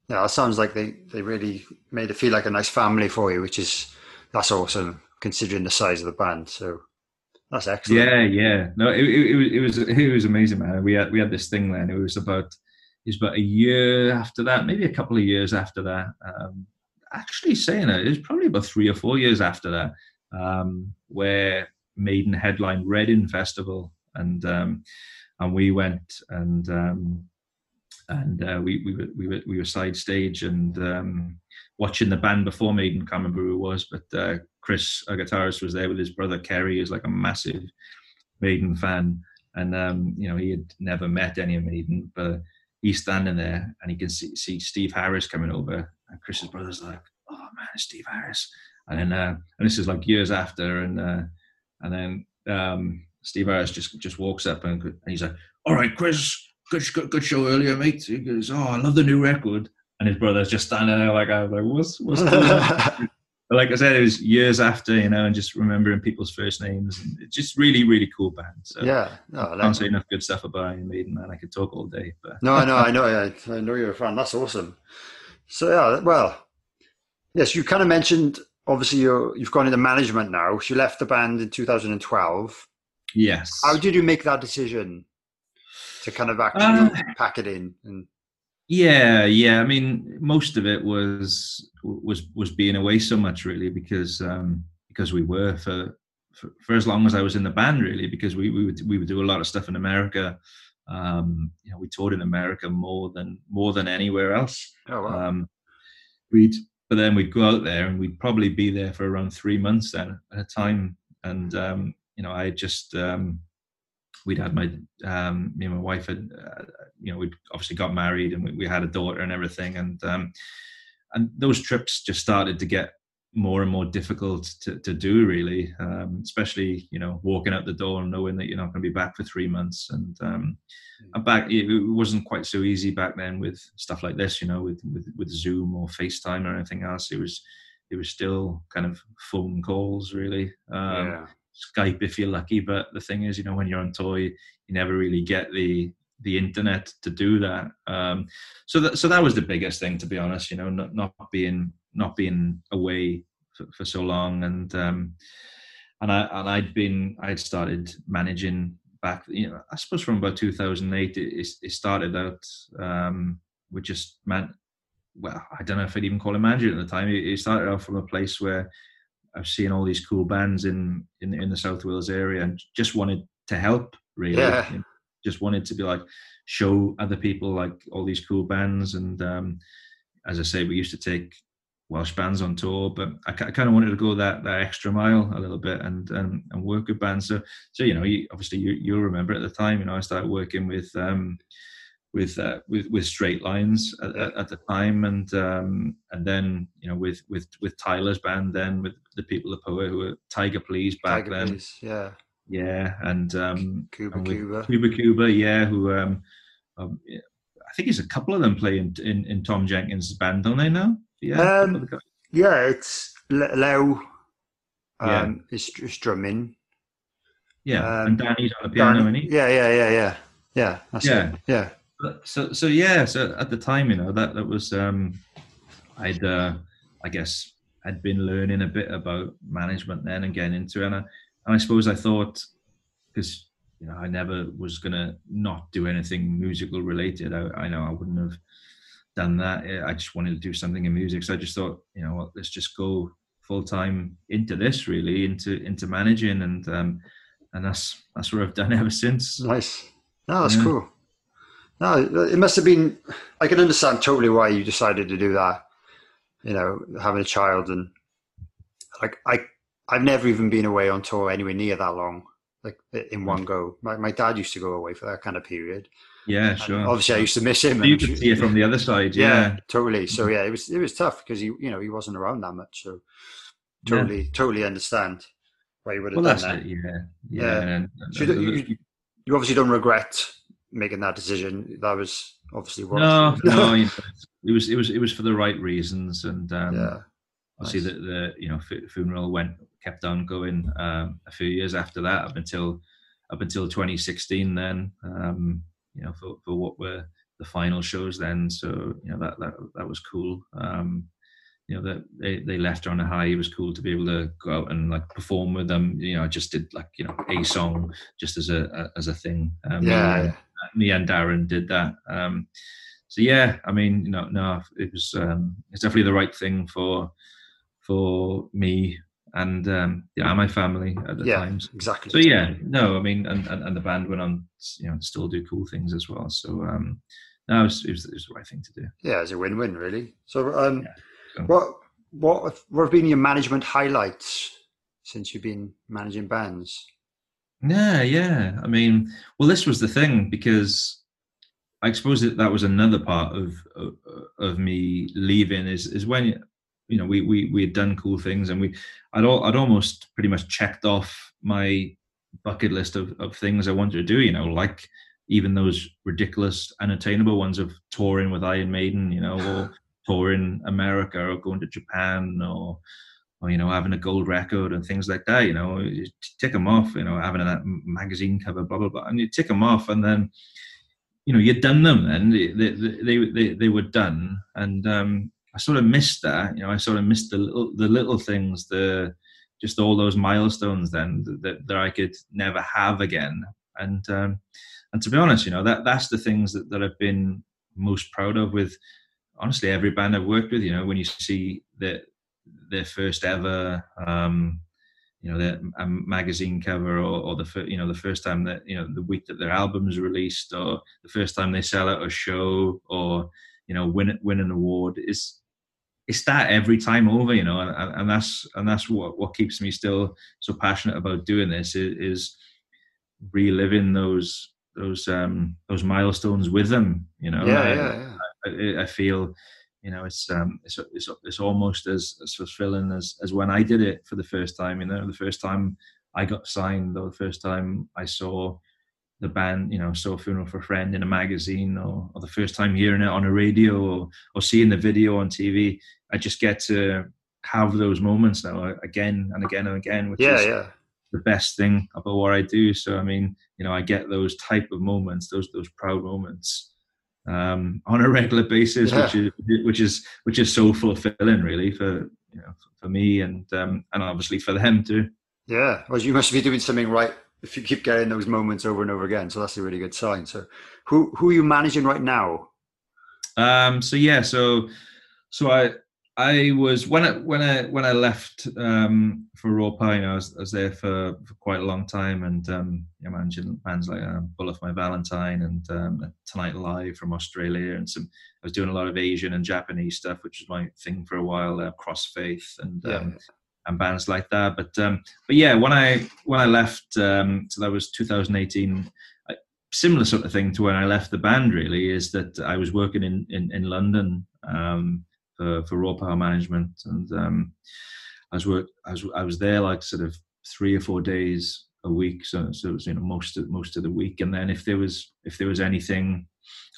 Yeah, it sounds like they, they really made it feel like a nice family for you, which is, that's awesome considering the size of the band. So that's excellent.
Yeah, yeah. No, it, it, it was, it was amazing, man. We had, we had this thing then. It was about, it was about a year after that, maybe a couple of years after that. Um, actually, saying it, it was probably about three or four years after that, um, where Maiden headline Reading Festival, and um, and we went and um, and uh, we we were, we were we were side stage and um, watching the band before Maiden. Can't remember who it was, but uh, Chris, a guitarist, was there with his brother Kerry, who's like a massive Maiden fan, and um, you know he had never met any of Maiden, but he's standing there and he can see, see Steve Harris coming over, and Chris's brother's like, "Oh man, it's Steve Harris," and then uh, and this is like years after, and uh, and then um, Steve Harris just just walks up and he's like, "All right, Chris, good, good good show earlier, mate." He goes, "Oh, I love the new record," and his brother's just standing there like, "I was like, what's what's?" But [LAUGHS] like I said, it was years after, you know, and just remembering people's first names. And it's just really, really cool band. So
yeah,
no, I can't say enough good stuff about Iron Maiden, man. I could talk all day. But
no, I know, I [LAUGHS] know, I, I know you're a fan. That's awesome. So yeah, well, yes, you kind of mentioned obviously you you've gone into management now. So you left the band in 2012.
Yes.
How did you make that decision to kind of actually uh, pack it in and
yeah, yeah. I mean, most of it was was was being away so much really because um, because we were for, for, for as long as I was in the band, really, because we we would we would do a lot of stuff in America. Um, you know, we toured in America more than more than anywhere else.
Oh wow.
Um, we'd but then we'd go out there and we'd probably be there for around three months then at a time. And um, you know, I just um, we'd had my um, me and my wife had uh, you know we'd obviously got married and we, we had a daughter and everything. And um, and those trips just started to get more and more difficult to, to do really. Um, especially you know walking out the door and knowing that you're not going to be back for three months. And um and back it wasn't quite so easy back then with stuff like this you know with with, with zoom or facetime or anything else. It was it was still kind of phone calls really. Um
yeah.
Skype if you're lucky. But the thing is, you know, when you're on tour, you, never really get the the internet to do that. Um, so that so that was the biggest thing, to be honest. You know, not not being not being away for, for so long, and um, and I and I'd been I'd started managing back. You know, I suppose from about 2008, it, it started out um, with just man. Well, I don't know if I'd even call it managing at the time. It started off from a place where I've seen all these cool bands in, in in the South Wales area and just wanted to help really.
Yeah.
Just wanted to be like show other people like all these cool bands and um, as I say, we used to take Welsh bands on tour, but I, I kind of wanted to go that that extra mile a little bit and and, and work with bands. So so you know, you, obviously you you'll remember at the time, you know, I started working with um, with uh, with with straight lines at, at, the time, and um, and then you know with with with Tyler's band, then with the People The Poet who were Tiger Please back
Tiger
then,
Please, yeah.
yeah, and um,
Cuba
and
Cuba.
Cuba Cuba, yeah, who um, um, I think there's a couple of them play in, in, in Tom Jenkins' band, don't they now? Yeah,
Um. Yeah, it's Le- Leo
Yeah.
um, is, is drumming.
yeah,
um,
and Danny's on the piano,
Dan-
isn't he?
Yeah, yeah, yeah, yeah. Yeah, that's
Yeah.
it. Yeah.
So so yeah so at the time you know that that was um i'd uh i guess i'd been learning a bit about management then and getting into it and i, and I suppose i thought because you know i never was gonna not do anything musical related i, I know i wouldn't have done that Eh, i just wanted to do something in music so i just thought you know what let's just go full time into this really into into managing and um and that's that's what i've done [LAUGHS] ever since
Nice. No, that's
Yeah.
cool. No, it must have been. I can understand totally why you decided to do that. You know, having a child and like I, I've never even been away on tour anywhere near that long, like in one go. My my dad used to go away for that kind of period.
yeah
And
sure
Obviously, I used to miss him.
So you could see it from the other side
yeah,
yeah
totally. So yeah, it was it was tough because he you know he wasn't around that much. So
Yeah.
totally totally understand why you would have
Well,
done
that's
that.
it. Yeah, yeah.
Yeah.
And, and-
So you, you, you obviously don't regret making that decision. That was obviously what.
no, no. [LAUGHS] you know, it was it was it was for the right reasons, and um,
yeah.
obviously
nice.
the, the you know fu- funeral went kept on going um, a few years after that up until up until 2016. Then um, you know for, for what were the final shows then. So you know that that that was cool. Um, you know that they, they left her on a high. It was cool to be able to go out and like perform with them. You know, I just did like you know a song just as a, a as a thing. Um,
Yeah,
me, me and Darren did that. Um, so yeah, I mean, you know, no, it was um, it's definitely the right thing for for me and um, yeah, my family at the
Yeah,
times.
exactly.
So yeah, no, I mean, and, and, and the band went on, you know, still do cool things as well. So um, no, it was, it was, it was the right thing to do.
Yeah, it's a win-win, really. So, um,
Yeah, so-
what what what have been your management highlights since you've been managing bands?
Yeah, yeah. I mean, well, this was the thing because I suppose that that was another part of of, of me leaving is is when you know we we we had done cool things and we I'd all, I'd almost pretty much checked off my bucket list of of things I wanted to do. You know, like even those ridiculous, unattainable ones of touring with Iron Maiden. You know, or [SIGHS] touring America or going to Japan or or you know having a gold record and things like that you know you tick them off you know having a magazine cover blah blah blah and you tick them off and then you know you'd done them and they they they, they, were done and um i sort of missed that you know i sort of missed the little the little things the just all those milestones then that, that i could never have again and um and to be honest you know that that's the things that, that i've been most proud of with honestly every band i've worked with you know when you see that their first ever um, you know the a magazine cover or, or the you know the first time that you know the week that their album's released or the first time they sell out a show or you know win win an award is it's that every time over you know and, and that's and that's what what keeps me still so passionate about doing this is, is reliving those those um those milestones with them you know
yeah, I, yeah,
yeah. I, I, feel you know it's um it's it's, it's almost as, as fulfilling as as when i did it for the first time you know the first time i got signed or the first time i saw the band you know saw a funeral for a friend in a magazine or, or the first time hearing it on a radio or, or seeing the video on tv i just get to have those moments now uh, again and again and again which
yeah
is
yeah.
the best thing about what i do. So i mean you know i get those type of moments those those proud moments um, on a regular basis, yeah. which is which is which is so fulfilling, really, for you know for me and um, and obviously for them too.
Yeah, well, you must be doing something right if you keep getting those moments over and over again. So that's a really good sign. So, who who are you managing right now?
Um. So yeah. So so I I was when I when I when I left um, for Raw Power, I was, I was there for, for quite a long time, and um, know, managing bands like uh, Bullet for My Valentine and um, Tonight Alive from Australia, and some. I was doing a lot of Asian and Japanese stuff, which was my thing for a while. Uh, Crossfaith and yeah. um, and bands like that. But um, but yeah, when I when I left, um, so that was 2018. I, similar sort of thing to when I left the band. Really, is that I was working in in, in London. Um, for, for raw power management. And um, I was work, I was I was there like sort of three or four days a week. So so it was you know most of most of the week. And then if there was if there was anything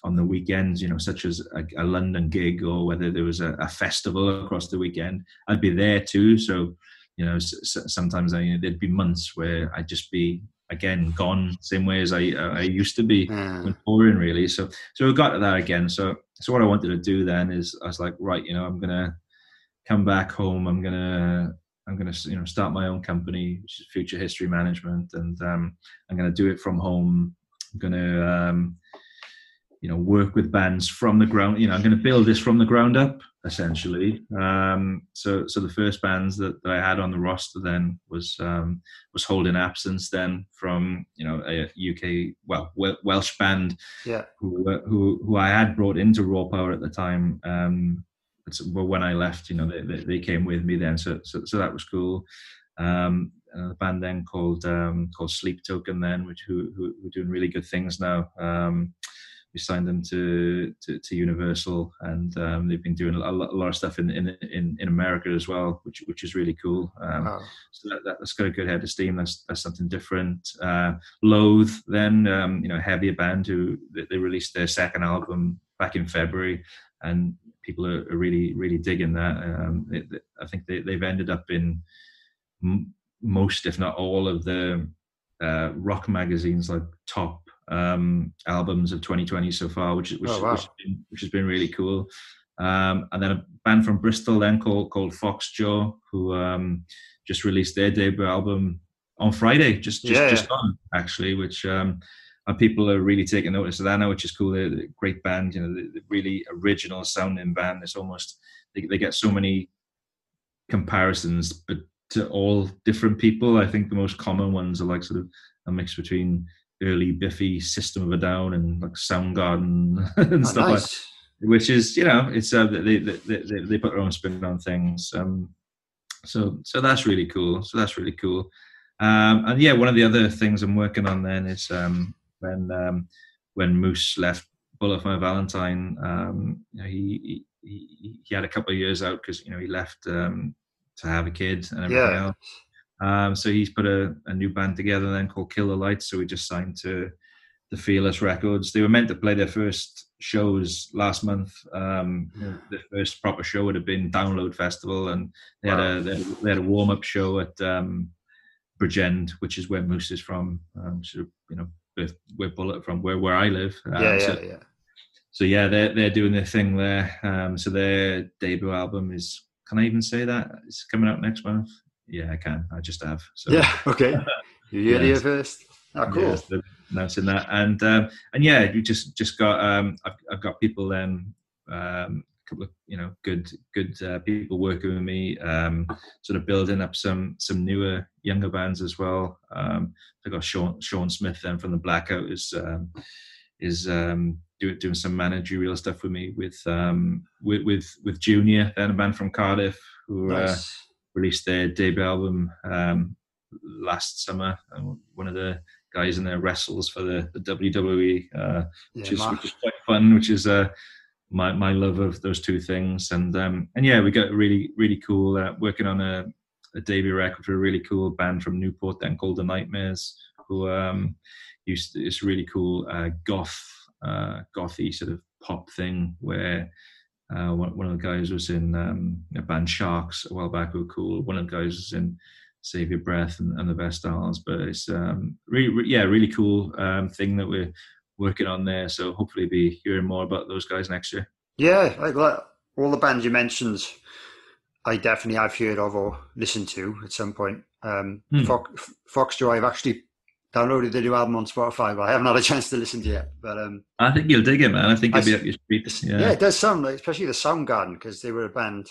on the weekends, you know, such as a, a London gig or whether there was a, a, festival across the weekend, I'd be there too. So you know, sometimes I, you know, there'd be months where I'd just be again gone same way as I I used to be mm. when touring really. So so we got to that again. So so what I wanted to do then is I was like, right, you know, I'm gonna come back home. I'm gonna I'm gonna you know start my own company, which is Future History Management, and um, I'm gonna do it from home. I'm gonna um, you know work with bands from the ground. You know, I'm gonna build this from the ground up essentially. Um, so, so the first bands that, that, I had on the roster then was um, was Holding Absence then from you know a UK well Welsh band
yeah
who who who I had brought into Raw Power at the time. Um, but when I left, you know, they, they, they, came with me then, so so, so that was cool. Um, a band then called um, called Sleep Token then, which who who, who are doing really good things now. Um, we signed them to to, to Universal, and um, they've been doing a lot, a lot, of stuff in, in in in America as well, which which is really cool. Um, wow. So that, has got a good head of steam. That's that's something different. Uh, Loathe, then um, you know, heavier band who they released their second album back in February, and people are, are really really digging that. Um, it, I think they, they've ended up in m- most, if not all, of the uh, rock magazines like Top um, albums of 2020 so far, which which, oh, wow. which, has, been, which has been really cool. Um, and then a band from Bristol then called called Foxjaw, who um, just released their debut album on Friday, just just, yeah, just on actually, which um, and people are really taking notice of that now, which is cool. They're, a great band, you know, the really original sounding band. It's almost they, they get so many comparisons, but to all different people. I think the most common ones are like sort of a mix between early Biffy System of a Down and like Soundgarden [LAUGHS] and oh, stuff nice. like which is you know it's uh, they, they, they, they put their own spin on things um, so so that's really cool so that's really cool um, and yeah one of the other things i'm working on then is um, when um, when moose left bullet for my valentine um, you know, he, he he had a couple of years out because you know he left um, to have a kid and everything yeah. else um, so he's put a, a, new band together then called Kill Lights. So we just signed to the Fearless Records. They were meant to play their first shows last month. Um, yeah. The first proper show would have been Download Festival, and they wow. had a they had a, they had a warm up show at um, Bridgend, which is where Moose is from. Um, so you know where, where Bullet from, where where I live.
Um, yeah, yeah, so, yeah.
So yeah, they're they're doing their thing there. Um, so their debut album is. Can I even say that it's coming out next month? Yeah, I can. I just have.
So. Yeah. Okay. [LAUGHS] You heard yes. first. Oh, cool. Yes,
announcing that, and um, and yeah, you just just got. Um, I've, I've got people then um, couple of you know good good uh, people working with me, um, sort of building up some some newer younger bands as well. Um, I got Sean Sean Smith then from the Blackout is um, is um, doing doing some managerial stuff with me with um, with with with Junior, then a band from Cardiff who uh, nice. uh, released their debut album um, last summer. One of the guys in there wrestles for the, the WWE, uh, yeah, which, is, which, is, quite fun. Which is uh, my my love of those two things. And um, and yeah, we got really really cool uh, working on a, a debut record for a really cool band from Newport then called the Nightmares, who um, used to, this really cool uh, goth uh, gothy sort of pop thing where. Uh, one, one, of the guys was in um, a band Sharks a while back, who were cool. One of the guys was in Save Your Breath and, and the Vestals. But it's um, really, re- yeah, really cool um, thing that we're working on there. So hopefully, be hearing more about those guys next year.
Yeah, like, like all the bands you mentioned, I definitely have heard of or listened to at some point. Um, hmm. Fox, Foxjaw, I've actually downloaded the new album on Spotify, but I haven't had a chance to listen to it yet. But um,
I think you'll dig it, man. I think you'll I, be up your street.
Yeah. yeah, it does sound like, especially the Soundgarden, because they were a band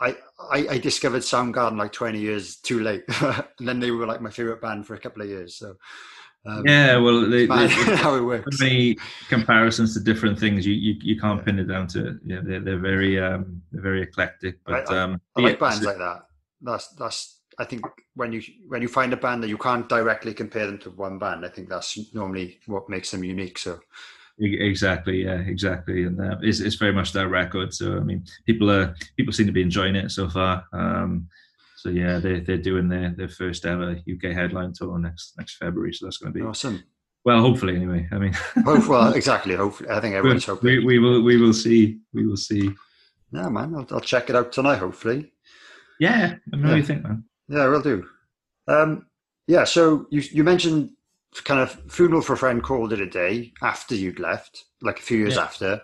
I, I, I discovered Soundgarden like 20 years too late. [LAUGHS] and then they were like my favorite band for a couple of years. So,
um, yeah, well, they, they, [LAUGHS] how it works. many comparisons to different things. You you, you can't yeah. pin it down to. Yeah, they're, they're very um they're very eclectic. But
I,
um,
I, I like bands like that. That's that's I think when you when you find a band that you can't directly compare them to one band, I think that's normally what makes them unique. So
Exactly, yeah, exactly, and uh, it's, it's very much their record. So I mean, people are people seem to be enjoying it so far. Um, so yeah, they they're doing their their first ever UK headline tour next next February. So that's going to be
awesome.
Well, hopefully, anyway. I mean, [LAUGHS]
well, exactly. Hopefully, I think everyone's hoping.
We, we will we will see. We will see.
Yeah, man. I'll, I'll check it out tonight. Hopefully.
Yeah, I know yeah. you think, man.
Yeah, we'll do. Um, yeah. So you you mentioned kind of funeral for a friend called it a day after you'd left, like a few years yeah. after.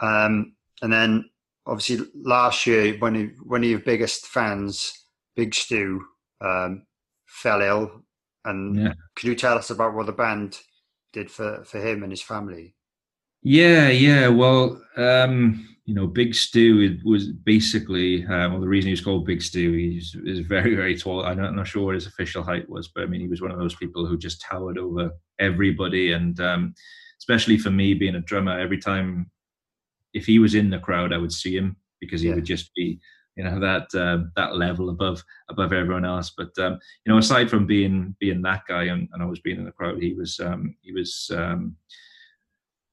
Um, and then obviously last year, one of, one of your biggest fans, Big Stu, um, fell ill. And yeah. could you tell us about what the band did for, for him and his family?
Yeah, yeah. Well, um, you know, Big Stu was basically um, well, the reason he was called Big Stu. He's is very, very tall. I'm not, I'm not, sure what his official height was, but I mean, he was one of those people who just towered over everybody. And um, especially for me, being a drummer, every time if he was in the crowd, I would see him because he yeah. would just be, you know, that um, that level above above everyone else. But um, you know, aside from being being that guy and, and always being in the crowd, he was um, he was um,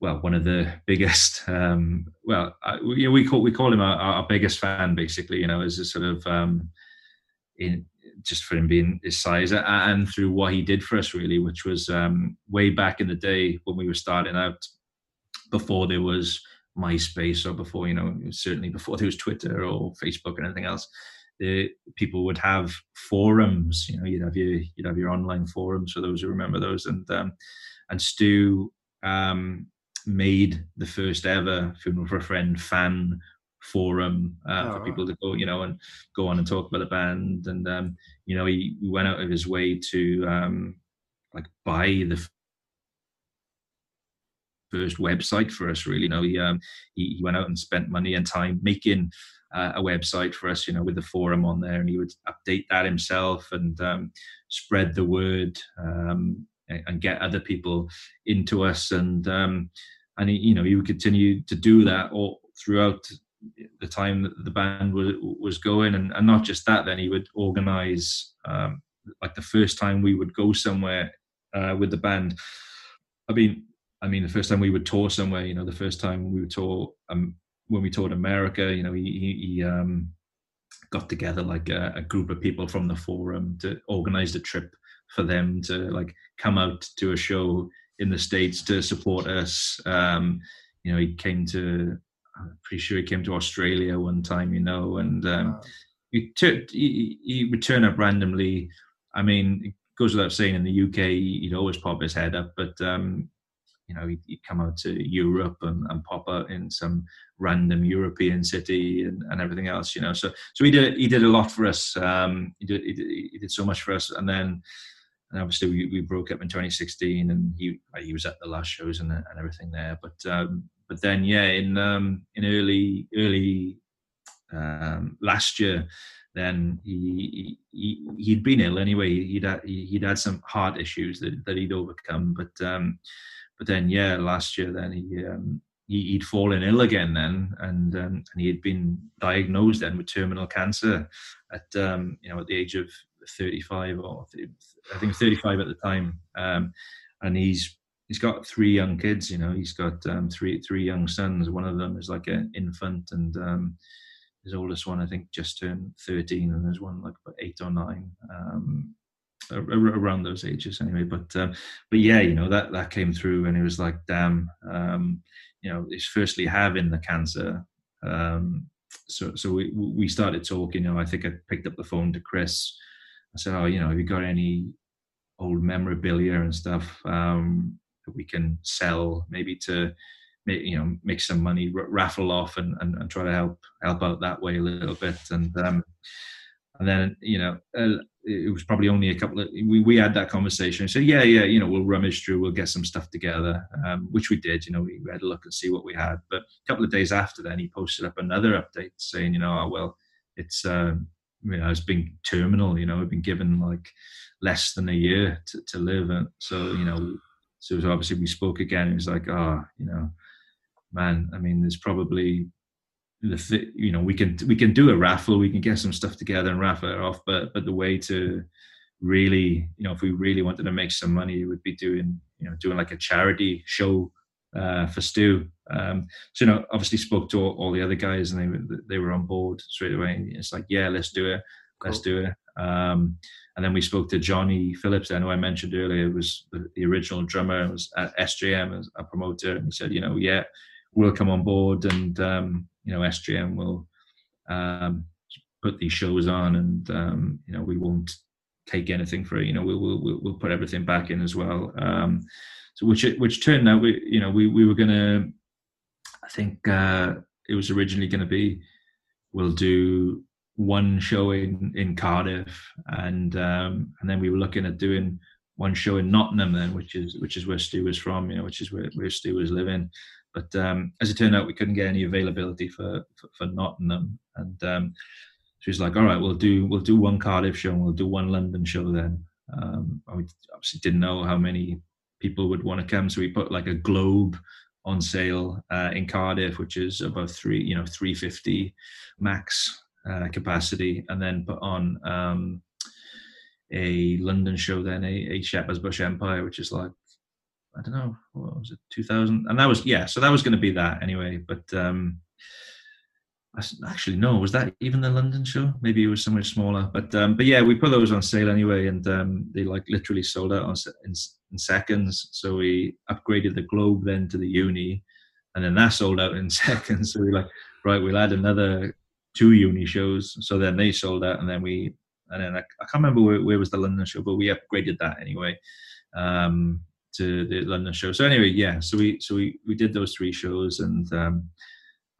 well, one of the biggest. Um, well, uh, you know, we call we call him our, our, biggest fan, basically. You know, as a sort of um, in just for him being his size and through what he did for us, really, which was um, way back in the day when we were starting out, before there was MySpace or before you know certainly before there was Twitter or Facebook or anything else. The people would have forums. You know, you'd have your you'd have your online forums for those who remember those, and um, and Stu um, made the first ever funeral for a friend fan forum uh, oh, for people to go, you know, and go on and talk about the band. And um, you know, he, he, went out of his way to um, like buy the first website for us. Really, you know, he um, he, he went out and spent money and time making. Uh, a website for us, you know, with the forum on there, and he would update that himself and um, spread the word. Um, and get other people into us. And um, and he, you know he would continue to do that all throughout the time that the band was was going. And, and not just that then he would organize um, like the first time we would go somewhere uh, with the band. I mean i mean the first time we would tour somewhere you know the first time we would tour um, when we toured america you know he, he, he um, got together like a, a, group of people from the forum to organize the trip for them to like come out to a show in the states to support us. Um, you know, he came to. I'm pretty sure he came to Australia one time. You know, and um, he, t- he, he would turn up randomly. I mean, it goes without saying in the UK he'd always pop his head up, but um, you know, he'd, he'd, come out to Europe and, and, pop out in some random European city and, and, everything else, you know. So, so he did he did a lot for us. Um, he did he did, he did so much for us, and then and obviously we, we broke up in 2016 and he he was at the last shows and, and everything there. But um, but then yeah, in um, in early early um, last year, then he, he he'd been ill anyway. He'd had, he'd had some heart issues that, that he'd overcome, but um, but then yeah, last year then he um, he, would fallen ill again then, and um, and he had been diagnosed then with terminal cancer at um, you know at the age of 35 or I think 35 at the time, um, and he's he's got three young kids. You know, he's got um, three three young sons. One of them is like an infant, and um, his oldest one I think just turned 13, and there's one like about eight or nine. Um, around those ages anyway but um, but yeah you know that that came through and it was like damn um, you know is firstly having the cancer um, so so we we started talking you know i think i picked up the phone to chris i said oh you know have you got any old memorabilia and stuff um, that we can sell maybe to make you know make some money raffle off and, and, and try to help help out that way a little bit? And um, and then you know uh, it was probably only a couple of we, we had that conversation. So yeah yeah you know we'll rummage through we'll get some stuff together um, which we did you know we had a look and see what we had. But a couple of days after then he posted up another update saying you know oh, well it's um, you know it's been terminal you know i've been given like less than a year to, to live and so you know so obviously we spoke again it was like oh you know man i mean there's probably the you know we can we can do a raffle we can get some stuff together and raffle it off but but the way to really you know if we really wanted to make some money it would be doing you know doing like a charity show uh, for Stu. Um, so you know, obviously spoke to all, all, the other guys, and they were they were on board straight away. It's like, yeah, let's do it, cool. let's do it. Um, and then we spoke to Johnny Phillips. I know I mentioned earlier was the, the original drummer. Was at SJM as a promoter, and he said, you know, yeah, we'll come on board, and um, you know, SJM will um, put these shows on, and um, you know, we won't take anything for it. You know, we'll we'll we'll put everything back in as well. Um, so which which turned out we you know we we were gonna, I think uh, it was originally going to be, we'll do one show in in Cardiff, and um, and then we were looking at doing one show in Nottingham then, which is which is where Stu was from, you know, which is where, where Stu was living. But um, as it turned out, we couldn't get any availability for for, for Nottingham, and um, she was like, "All right, we'll do we'll do one Cardiff show, and we'll do one London show then." Um, we obviously didn't know how many people would want to come, so we put like a globe on sale uh, in Cardiff, which is about three, you know, three fifty max uh, capacity, and then put on um, a London show, then a, a Shepherd's Bush Empire, which is like I don't know, what was it, 2000? And that was, yeah, so that was going to be that anyway. But um, actually, no, was that even the London show? Maybe it was somewhere smaller. But um, but yeah, we put those on sale anyway, and um, they like literally sold out on, in, in seconds. So we upgraded the Globe then to the Uni, and then that sold out in [LAUGHS] seconds. So we like, right, we'll add another two Uni shows. So then they sold out, and then we, and then I, I can't remember where, where was the London show, but we upgraded that anyway. Um, to the London show. So anyway, yeah. So we so we we did those three shows, and um,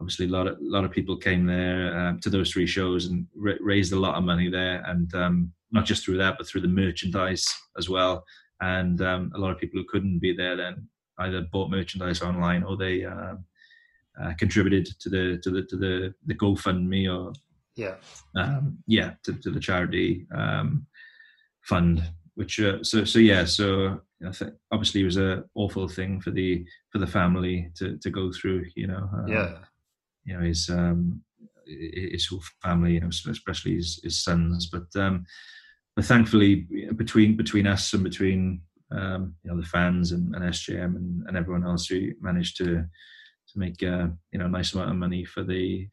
obviously a lot of a lot of people came there um, to those three shows and ra- raised a lot of money there, and um, not just through that, but through the merchandise as well. And um, a lot of people who couldn't be there then either bought merchandise online or they uh, uh, contributed to the to the to the the GoFundMe or
yeah
um, yeah to, to the charity um, fund which uh, so so yeah so I think obviously it was an awful thing for the for the family to to go through you know
um, yeah
you know his um his whole family you know especially his, his sons but um but thankfully between between us and between um you know the fans and, and SJM and, and everyone else we managed to to make uh, you know a nice amount of money for the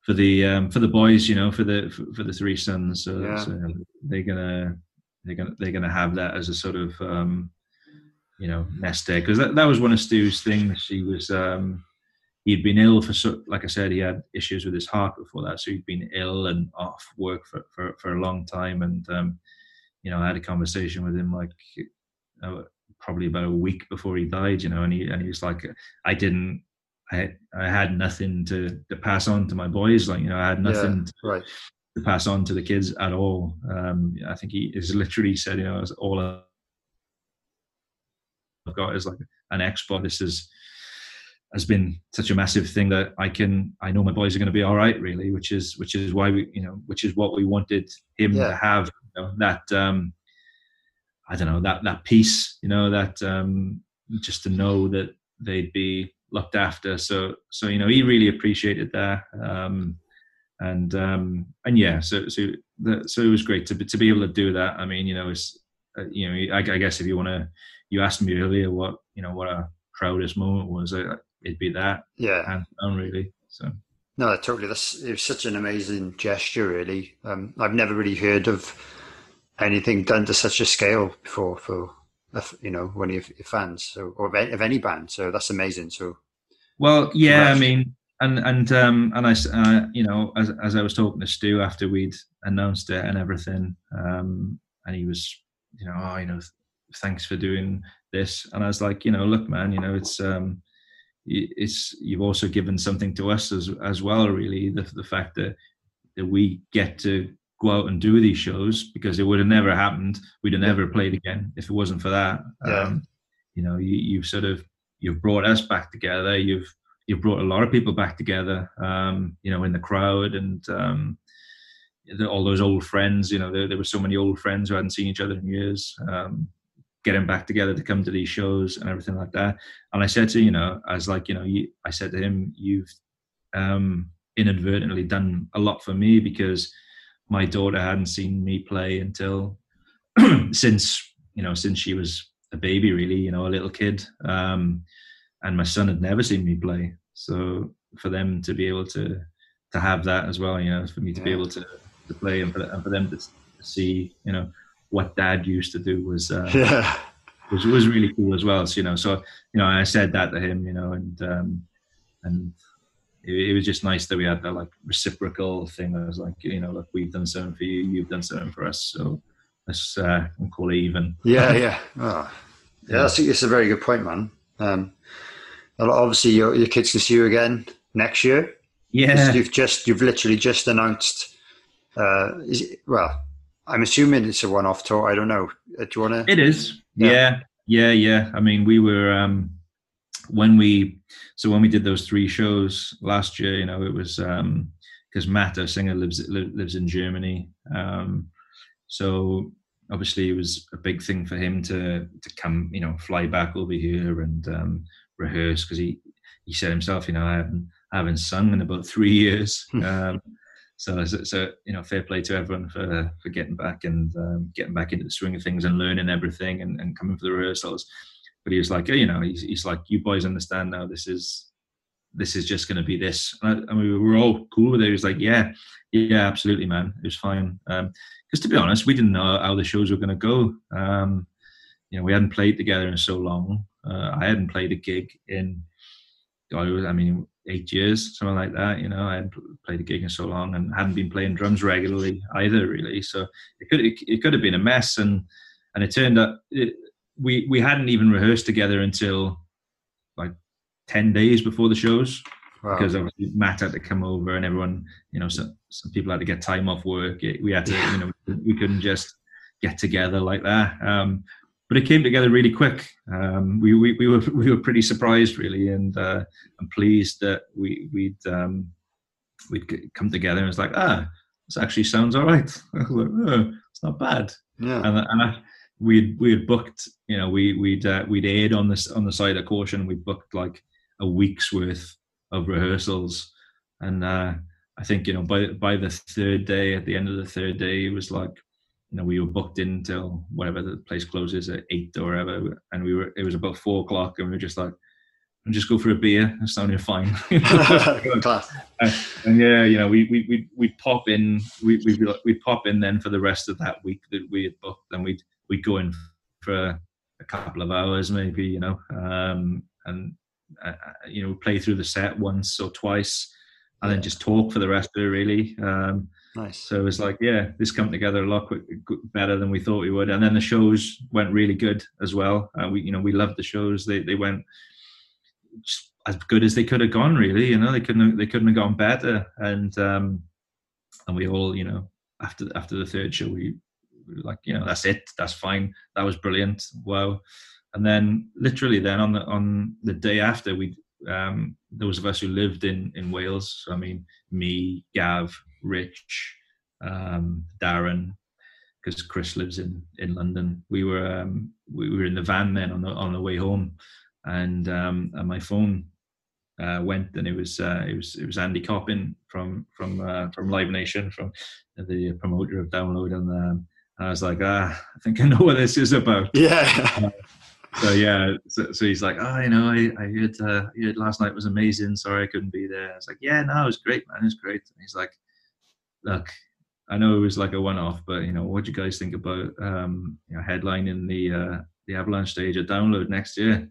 for the um, for the boys, you know, for the for, for the three sons. So, yeah. so, they're gonna they're gonna they're gonna have that as a sort of um, you know nest egg because that, that was one of Stu's things. She was um, he'd been ill for so like I said he had issues with his heart before that, so he'd been ill and off work for for, for a long time. And um, you know I had a conversation with him like uh, probably about a week before he died. You know, and he and he was like I didn't. I, I had nothing to, to pass on to my boys. Like, you know, I had nothing
yeah, right
to pass on to the kids at all. Um, I think he is literally said, you know, all I've got is like an Xbox. This is has been such a massive thing that I can I know my boys are going to be all right really which is which is why we you know which is what we wanted him
Yeah.
to have you know, that um I don't know that that peace you know that um just to know that they'd be looked after so so you know he really appreciated that um and um and yeah so so the, so it was great to be, to be able to do that I mean you know it's uh, you know I, I guess if you want to you asked me earlier what you know what our proudest moment was uh, it'd be that
Yeah.
hands down really so
No, totally. That's it was such an amazing gesture. Really, um, I've never really heard of anything done to such a scale before for you know one of your fans, so or of any, of any band. So that's amazing. So
Well, yeah, I mean, and and um and I, uh, you know, as as I was talking to Stu after we'd announced it and everything, um, and he was, you know, oh, you know, thanks for doing this, and I was like, you know, look, man, you know, it's um, it's you've also given something to us as as well, really, the the fact that that we get to go out and do these shows because it would have never happened. We'd have never played again if it wasn't for that.
Yeah.
Um, you know, you, you've sort of you've brought us back together. You've you've brought a lot of people back together. Um, you know, in the crowd and um, the, all those old friends. You know, there, there were so many old friends who hadn't seen each other in years. Um, getting back together to come to these shows and everything like that. And I said to you know, I was like, you know, you, I said to him, you've um, inadvertently done a lot for me because my daughter hadn't seen me play until [CLEARS THROAT] since you know since she was a baby really you know a little kid. Um and my son had never seen me play. So for them to be able to to have that as well you know for me to be able to to play and for, and for them to see you know what dad used to do was uh,
yeah,
was was really cool as well. So, you know, so you know, I said that to him, you know, and um, and it, it was just nice that we had that like reciprocal thing. I was like, you know, look, we've done something for you, you've done something for us, so let's uh, call it even.
yeah, yeah. Oh. Yeah, that's it's a very good point, man. Um, obviously, your your kids can see you again next year.
Yeah,
You've just you've literally just announced. Uh, is it, well, I'm assuming it's a one-off tour. I don't know. Uh, Do you want to?
It is.
Yeah.
Yeah. yeah, yeah, I mean, we were um when we so when we did those three shows last year, you know, it was um because Matt, our singer, lives lives in Germany. Um, so obviously it was a big thing for him to to come, you know, fly back over here and um, rehearse because he he said himself, you know, I haven't I haven't sung in about three years. [LAUGHS] um, so, so, so, you know, fair play to everyone for for getting back and um, getting back into the swing of things and learning everything and, and coming for the rehearsals. But he was like, you know, he's, he's like, you boys understand now. This is this is just going to be this. And, I, and we were all cool with it. He was like, yeah, yeah, absolutely, man. It was fine. Because to be honest, we didn't know how the shows were going to go. Um, you know, we hadn't played together in so long. Uh, I hadn't played a gig in, I was- I mean, eight years, something like that. You know, I hadn't played a gig in so long and hadn't been playing drums regularly either, really. So it could it, it could have been a mess, and and it turned out it, we we hadn't even rehearsed together until like ten days before the shows
Wow.
because obviously Matt had to come over and everyone, you know, some some people had to get time off work. It- We had to, you know, we couldn't just get together like that. Um, but it came together really quick. Um, we, we we were [LAUGHS] we were pretty surprised really, and uh, and pleased that we we'd um, we'd come together and it's like ah, this actually sounds all right. [LAUGHS] Like, oh, it's not bad
yeah.
and, and I, we we had booked you know we we'd uh, we'd erred on this on the side of caution we booked like a week's worth of rehearsals and uh i think you know by by the third day at the end of the third day it was like you know we were booked in till whatever the place closes at eight or whatever and we were it was about four o'clock and we were just like and just go for a beer it's sounding fine [LAUGHS]
Class. [LAUGHS]
and yeah, you know, we we we we'd pop in, we we we'd pop in then for the rest of that week that we had booked, and we'd we'd go in for a couple of hours maybe, you know, um, and uh, you know, play through the set once or twice, and then just talk for the rest of it really. Um,
Nice.
so it was like, yeah, this come together a lot quick, better than we thought we would. And then the shows went really good as well. Uh, we, you know, we loved the shows. They they went as good as they could have gone. Really, you know, they couldn't they couldn't have gone better. And um, and we all, you know, after after the third show, we, we were like, you know, that's it, that's fine, that was brilliant, wow. And then literally then on the on the day after, we um, those of us who lived in in Wales. So, I mean, me, Gav, Rich, um, Darran, because Chris lives in in London. We were um, we were in the van then on the on the way home, and um, and my phone uh, went, and it was uh, it was it was Andy Copping from from uh, from Live Nation, from the promoter of Download, and, um, and I was like, ah, I think I know what this is about. [LAUGHS]
Yeah. [LAUGHS]
so yeah, so, so, he's like, oh, you know, I, I heard, uh, I heard last night was amazing. Sorry I couldn't be there. I was like, yeah, no, it was great, man. It was great. And he's like, look, I know it was like a one-off, but you know, what do you guys think about um, you know, headlining the uh, the Avalanche stage at Download next year?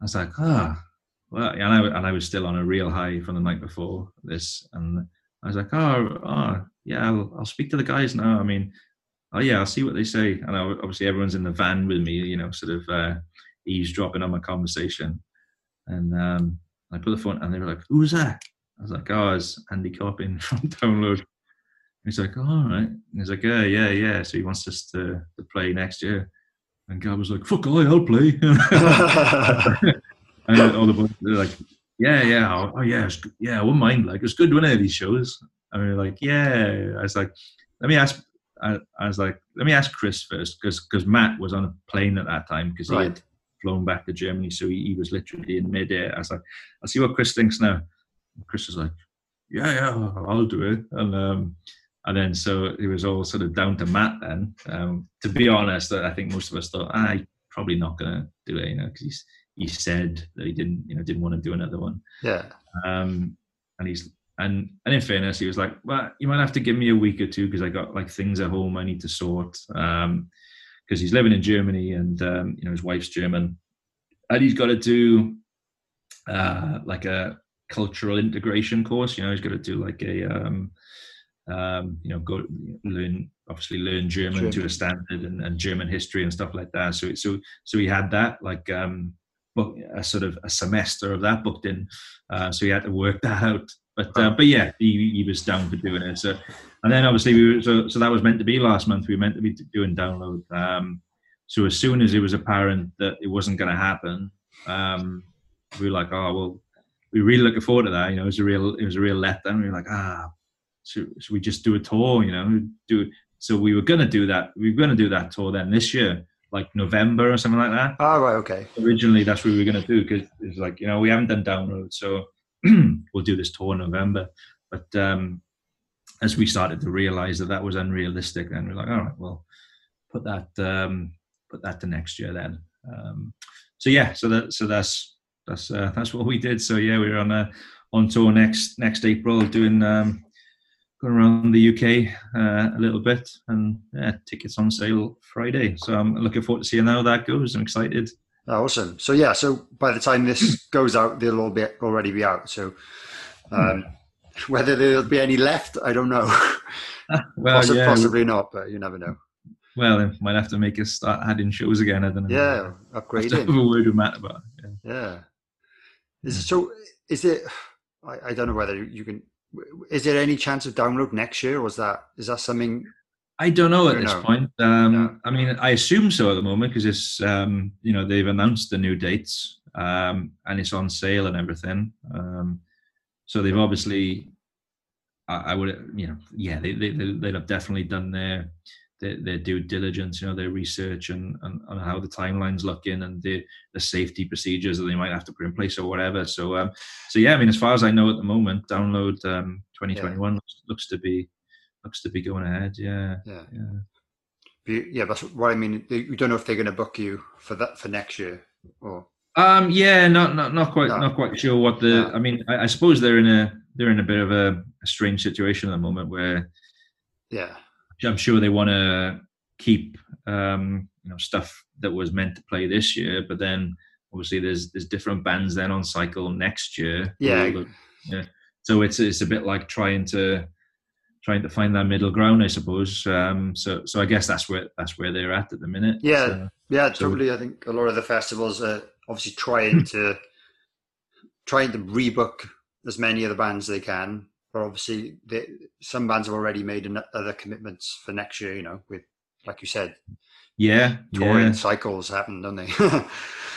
I was like, ah, oh. well, and I and I was still on a real high from the night before this, and I was like, oh, oh yeah, I'll, I'll speak to the guys now. I mean, oh yeah, I'll see what they say. And I, obviously, everyone's in the van with me, you know, sort of uh, eavesdropping on my conversation. And um, I put the phone, and they were like, "Who's that?" I was like, "Oh, it's Andy Copping from [LAUGHS] Download." He's like, oh, all right. And he's like, yeah, yeah, yeah. So he wants us to, to play next year. And Gav was like, fuck, I, I'll play. [LAUGHS] and all the boys are like, yeah, yeah, oh, oh yeah, yeah, I wouldn't mind. Like, it's good to win these shows. We are like, yeah. I was like, let me ask. I, I was like, let me ask Chris first, because because Matt was on a plane at that time because he right. had flown back to Germany, so he, he was literally in midair. I was like, I'll see what Chris thinks now. Chris was like, yeah, yeah, I'll do it. And um, and then so it was all sort of down to Matt then. Um, to be honest, I think most of us thought, ah, probably not going to do it, you know, because he's he said that he didn't, you know, didn't want to do another one.
Yeah.
Um, and he's and and in fairness, he was like, well, you might have to give me a week or two because I got like things at home I need to sort. Um, because he's living in Germany and um, you know his wife's German, and he's got to do uh, like a cultural integration course. You know, he's got to do like a um, um, you know, go learn obviously learn German, German. to a standard and, and, German history and stuff like that. So so so he had that like um, book a sort of a semester of that booked in. Uh, so he had to work [LAUGHS] that out. But uh, but yeah, he, he was down for doing it. So and then obviously we were, so so that was meant to be last month. We were meant to be doing download. Um, so as soon as it was apparent that it wasn't going to happen, um, we were like, oh well, we are really looking forward to that. You know, it was a real it was a real letdown. We were like, ah, should, should we just do a tour? You know, do so we were gonna do that. We were gonna do that tour then this year, like November or something like that.
Oh right, okay.
Originally, that's what we were gonna do because it's like you know we haven't done download, so [CLEARS THROAT] we'll do this tour in November. But um, as we started to realize that that was unrealistic, then we're like, all right, well, put that um, put that to next year then. Um, so yeah, so that so that's that's uh, [LAUGHS] that's what we did. So yeah, we are on a on tour next next April doing um, going around the UK uh, a little bit, and yeah, tickets on sale Friday. So I'm looking forward to seeing how that goes. I'm excited.
Awesome. So yeah, so by the time this [CLEARS THROAT] goes out, they'll all be already be out. So um, whether there'll be any left, I don't know. [LAUGHS] well, possibly, yeah. possibly not, but you never know.
Well, I might have to make us start adding shows again. I don't know.
Yeah, upgrading.
Have a word with Matt about.
It. Yeah. yeah. Is, so is it? I, I don't know whether you can is there any chance of download next year? Was that is that something?
I don't know at this know? point. Um, no. I mean, I assume so at the moment because it's um, you know they've announced the new dates um, and it's on sale and everything. Um, so they've obviously, I, I, would you know yeah they they they'll have definitely done their their, their due diligence, you know, their research and, and, and how the timelines look in and the, the safety procedures that they might have to put in place or whatever. So, um, so yeah, I mean, as far as I know at the moment, download um, 2021 yeah. looks, looks to be looks to be going ahead. Yeah,
yeah, yeah. Yeah, that's what I mean. You don't know if they're going to book you for that for next year, or
um, yeah, not not not quite no. not quite sure what the. No. I mean, I, I, suppose they're in a they're in a bit of a, a strange situation at the moment where,
yeah,
I'm sure they want to keep um, you know stuff that was meant to play this year, but then obviously there's there's different bands then on cycle next year.
Yeah.
yeah. So it's it's a bit like trying to trying to find that middle ground, I suppose. Um, so so I guess that's where that's where they're at at the minute.
Yeah,
so,
yeah, totally. I think a lot of the festivals are obviously trying [LAUGHS] to trying to rebook as many of the bands they can but obviously they, some bands have already made other commitments for next year. You know, with like you said,
yeah,
touring
yeah.
cycles happen, don't they? [LAUGHS]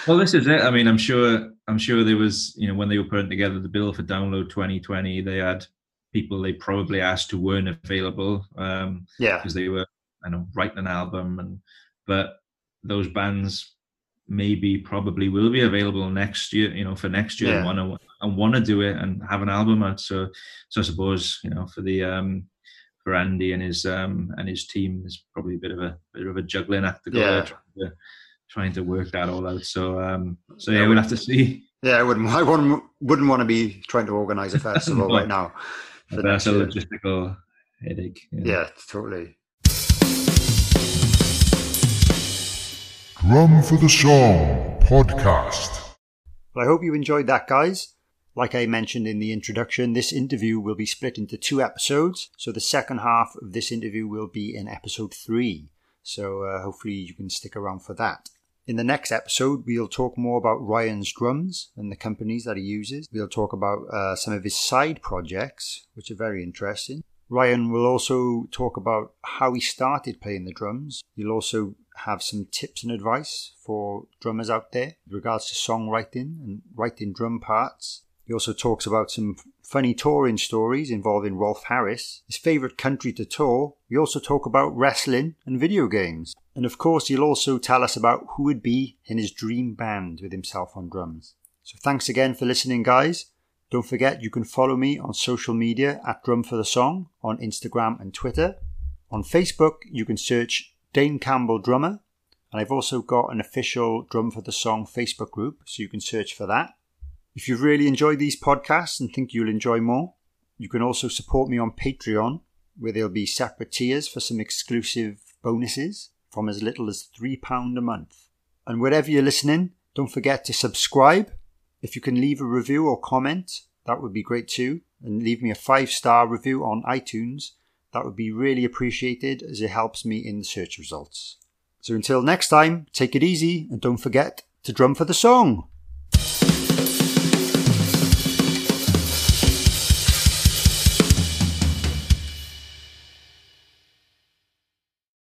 Well, this is it. I mean, I'm sure. I'm sure there was, you know, when they were putting together the bill for Download 2020, they had people they probably asked who weren't available. Um,
Yeah.
because they were, I know, writing an album, and but those bands maybe probably will be available next year. You know, for next year,
Yeah.
and want and want to do it and have an album out. So, so I suppose you know for the um for Andy and his um and his team, there's probably a bit of a bit of a juggling act to go
Yeah.
there, trying to, trying to work that all out. So um so
Yeah,
yeah, we'll have to see.
Yeah, I wouldn't. [LAUGHS] I wouldn't, wouldn't want to be trying to organise a festival [LAUGHS]
No.
right now.
That's a logistical headache.
Yeah, totally.
Drum for the Song podcast.
Well, I hope you enjoyed that, guys. Like I mentioned in the introduction, this interview will be split into two episodes. So the second half of this interview will be in episode three. So uh, hopefully you can stick around for that. In the next episode, we'll talk more about Ryan's drums and the companies that he uses. We'll talk about uh, some of his side projects, which are very interesting. Ryan will also talk about how he started playing the drums. He'll also have some tips and advice for drummers out there with regards to songwriting and writing drum parts. He also talks about some funny touring stories involving Rolf Harris, his favourite country to tour. We also talk about wrestling and video games. And of course, he'll also tell us about who would be in his dream band with himself on drums. So thanks again for listening, guys. Don't forget you can follow me on social media at Drum for the Song on Instagram and Twitter. On Facebook, you can search Dane Campbell Drummer. And I've also got an official Drum for the Song Facebook group, so you can search for that. If you've really enjoyed these podcasts and think you'll enjoy more, you can also support me on Patreon, where there'll be separate tiers for some exclusive bonuses from as little as £3 a month. And wherever you're listening, don't forget to subscribe. If you can leave a review or comment, that would be great too. And leave me a five star review on iTunes. That would be really appreciated as it helps me in the search results. So until next time, take it easy and don't forget to drum for the song.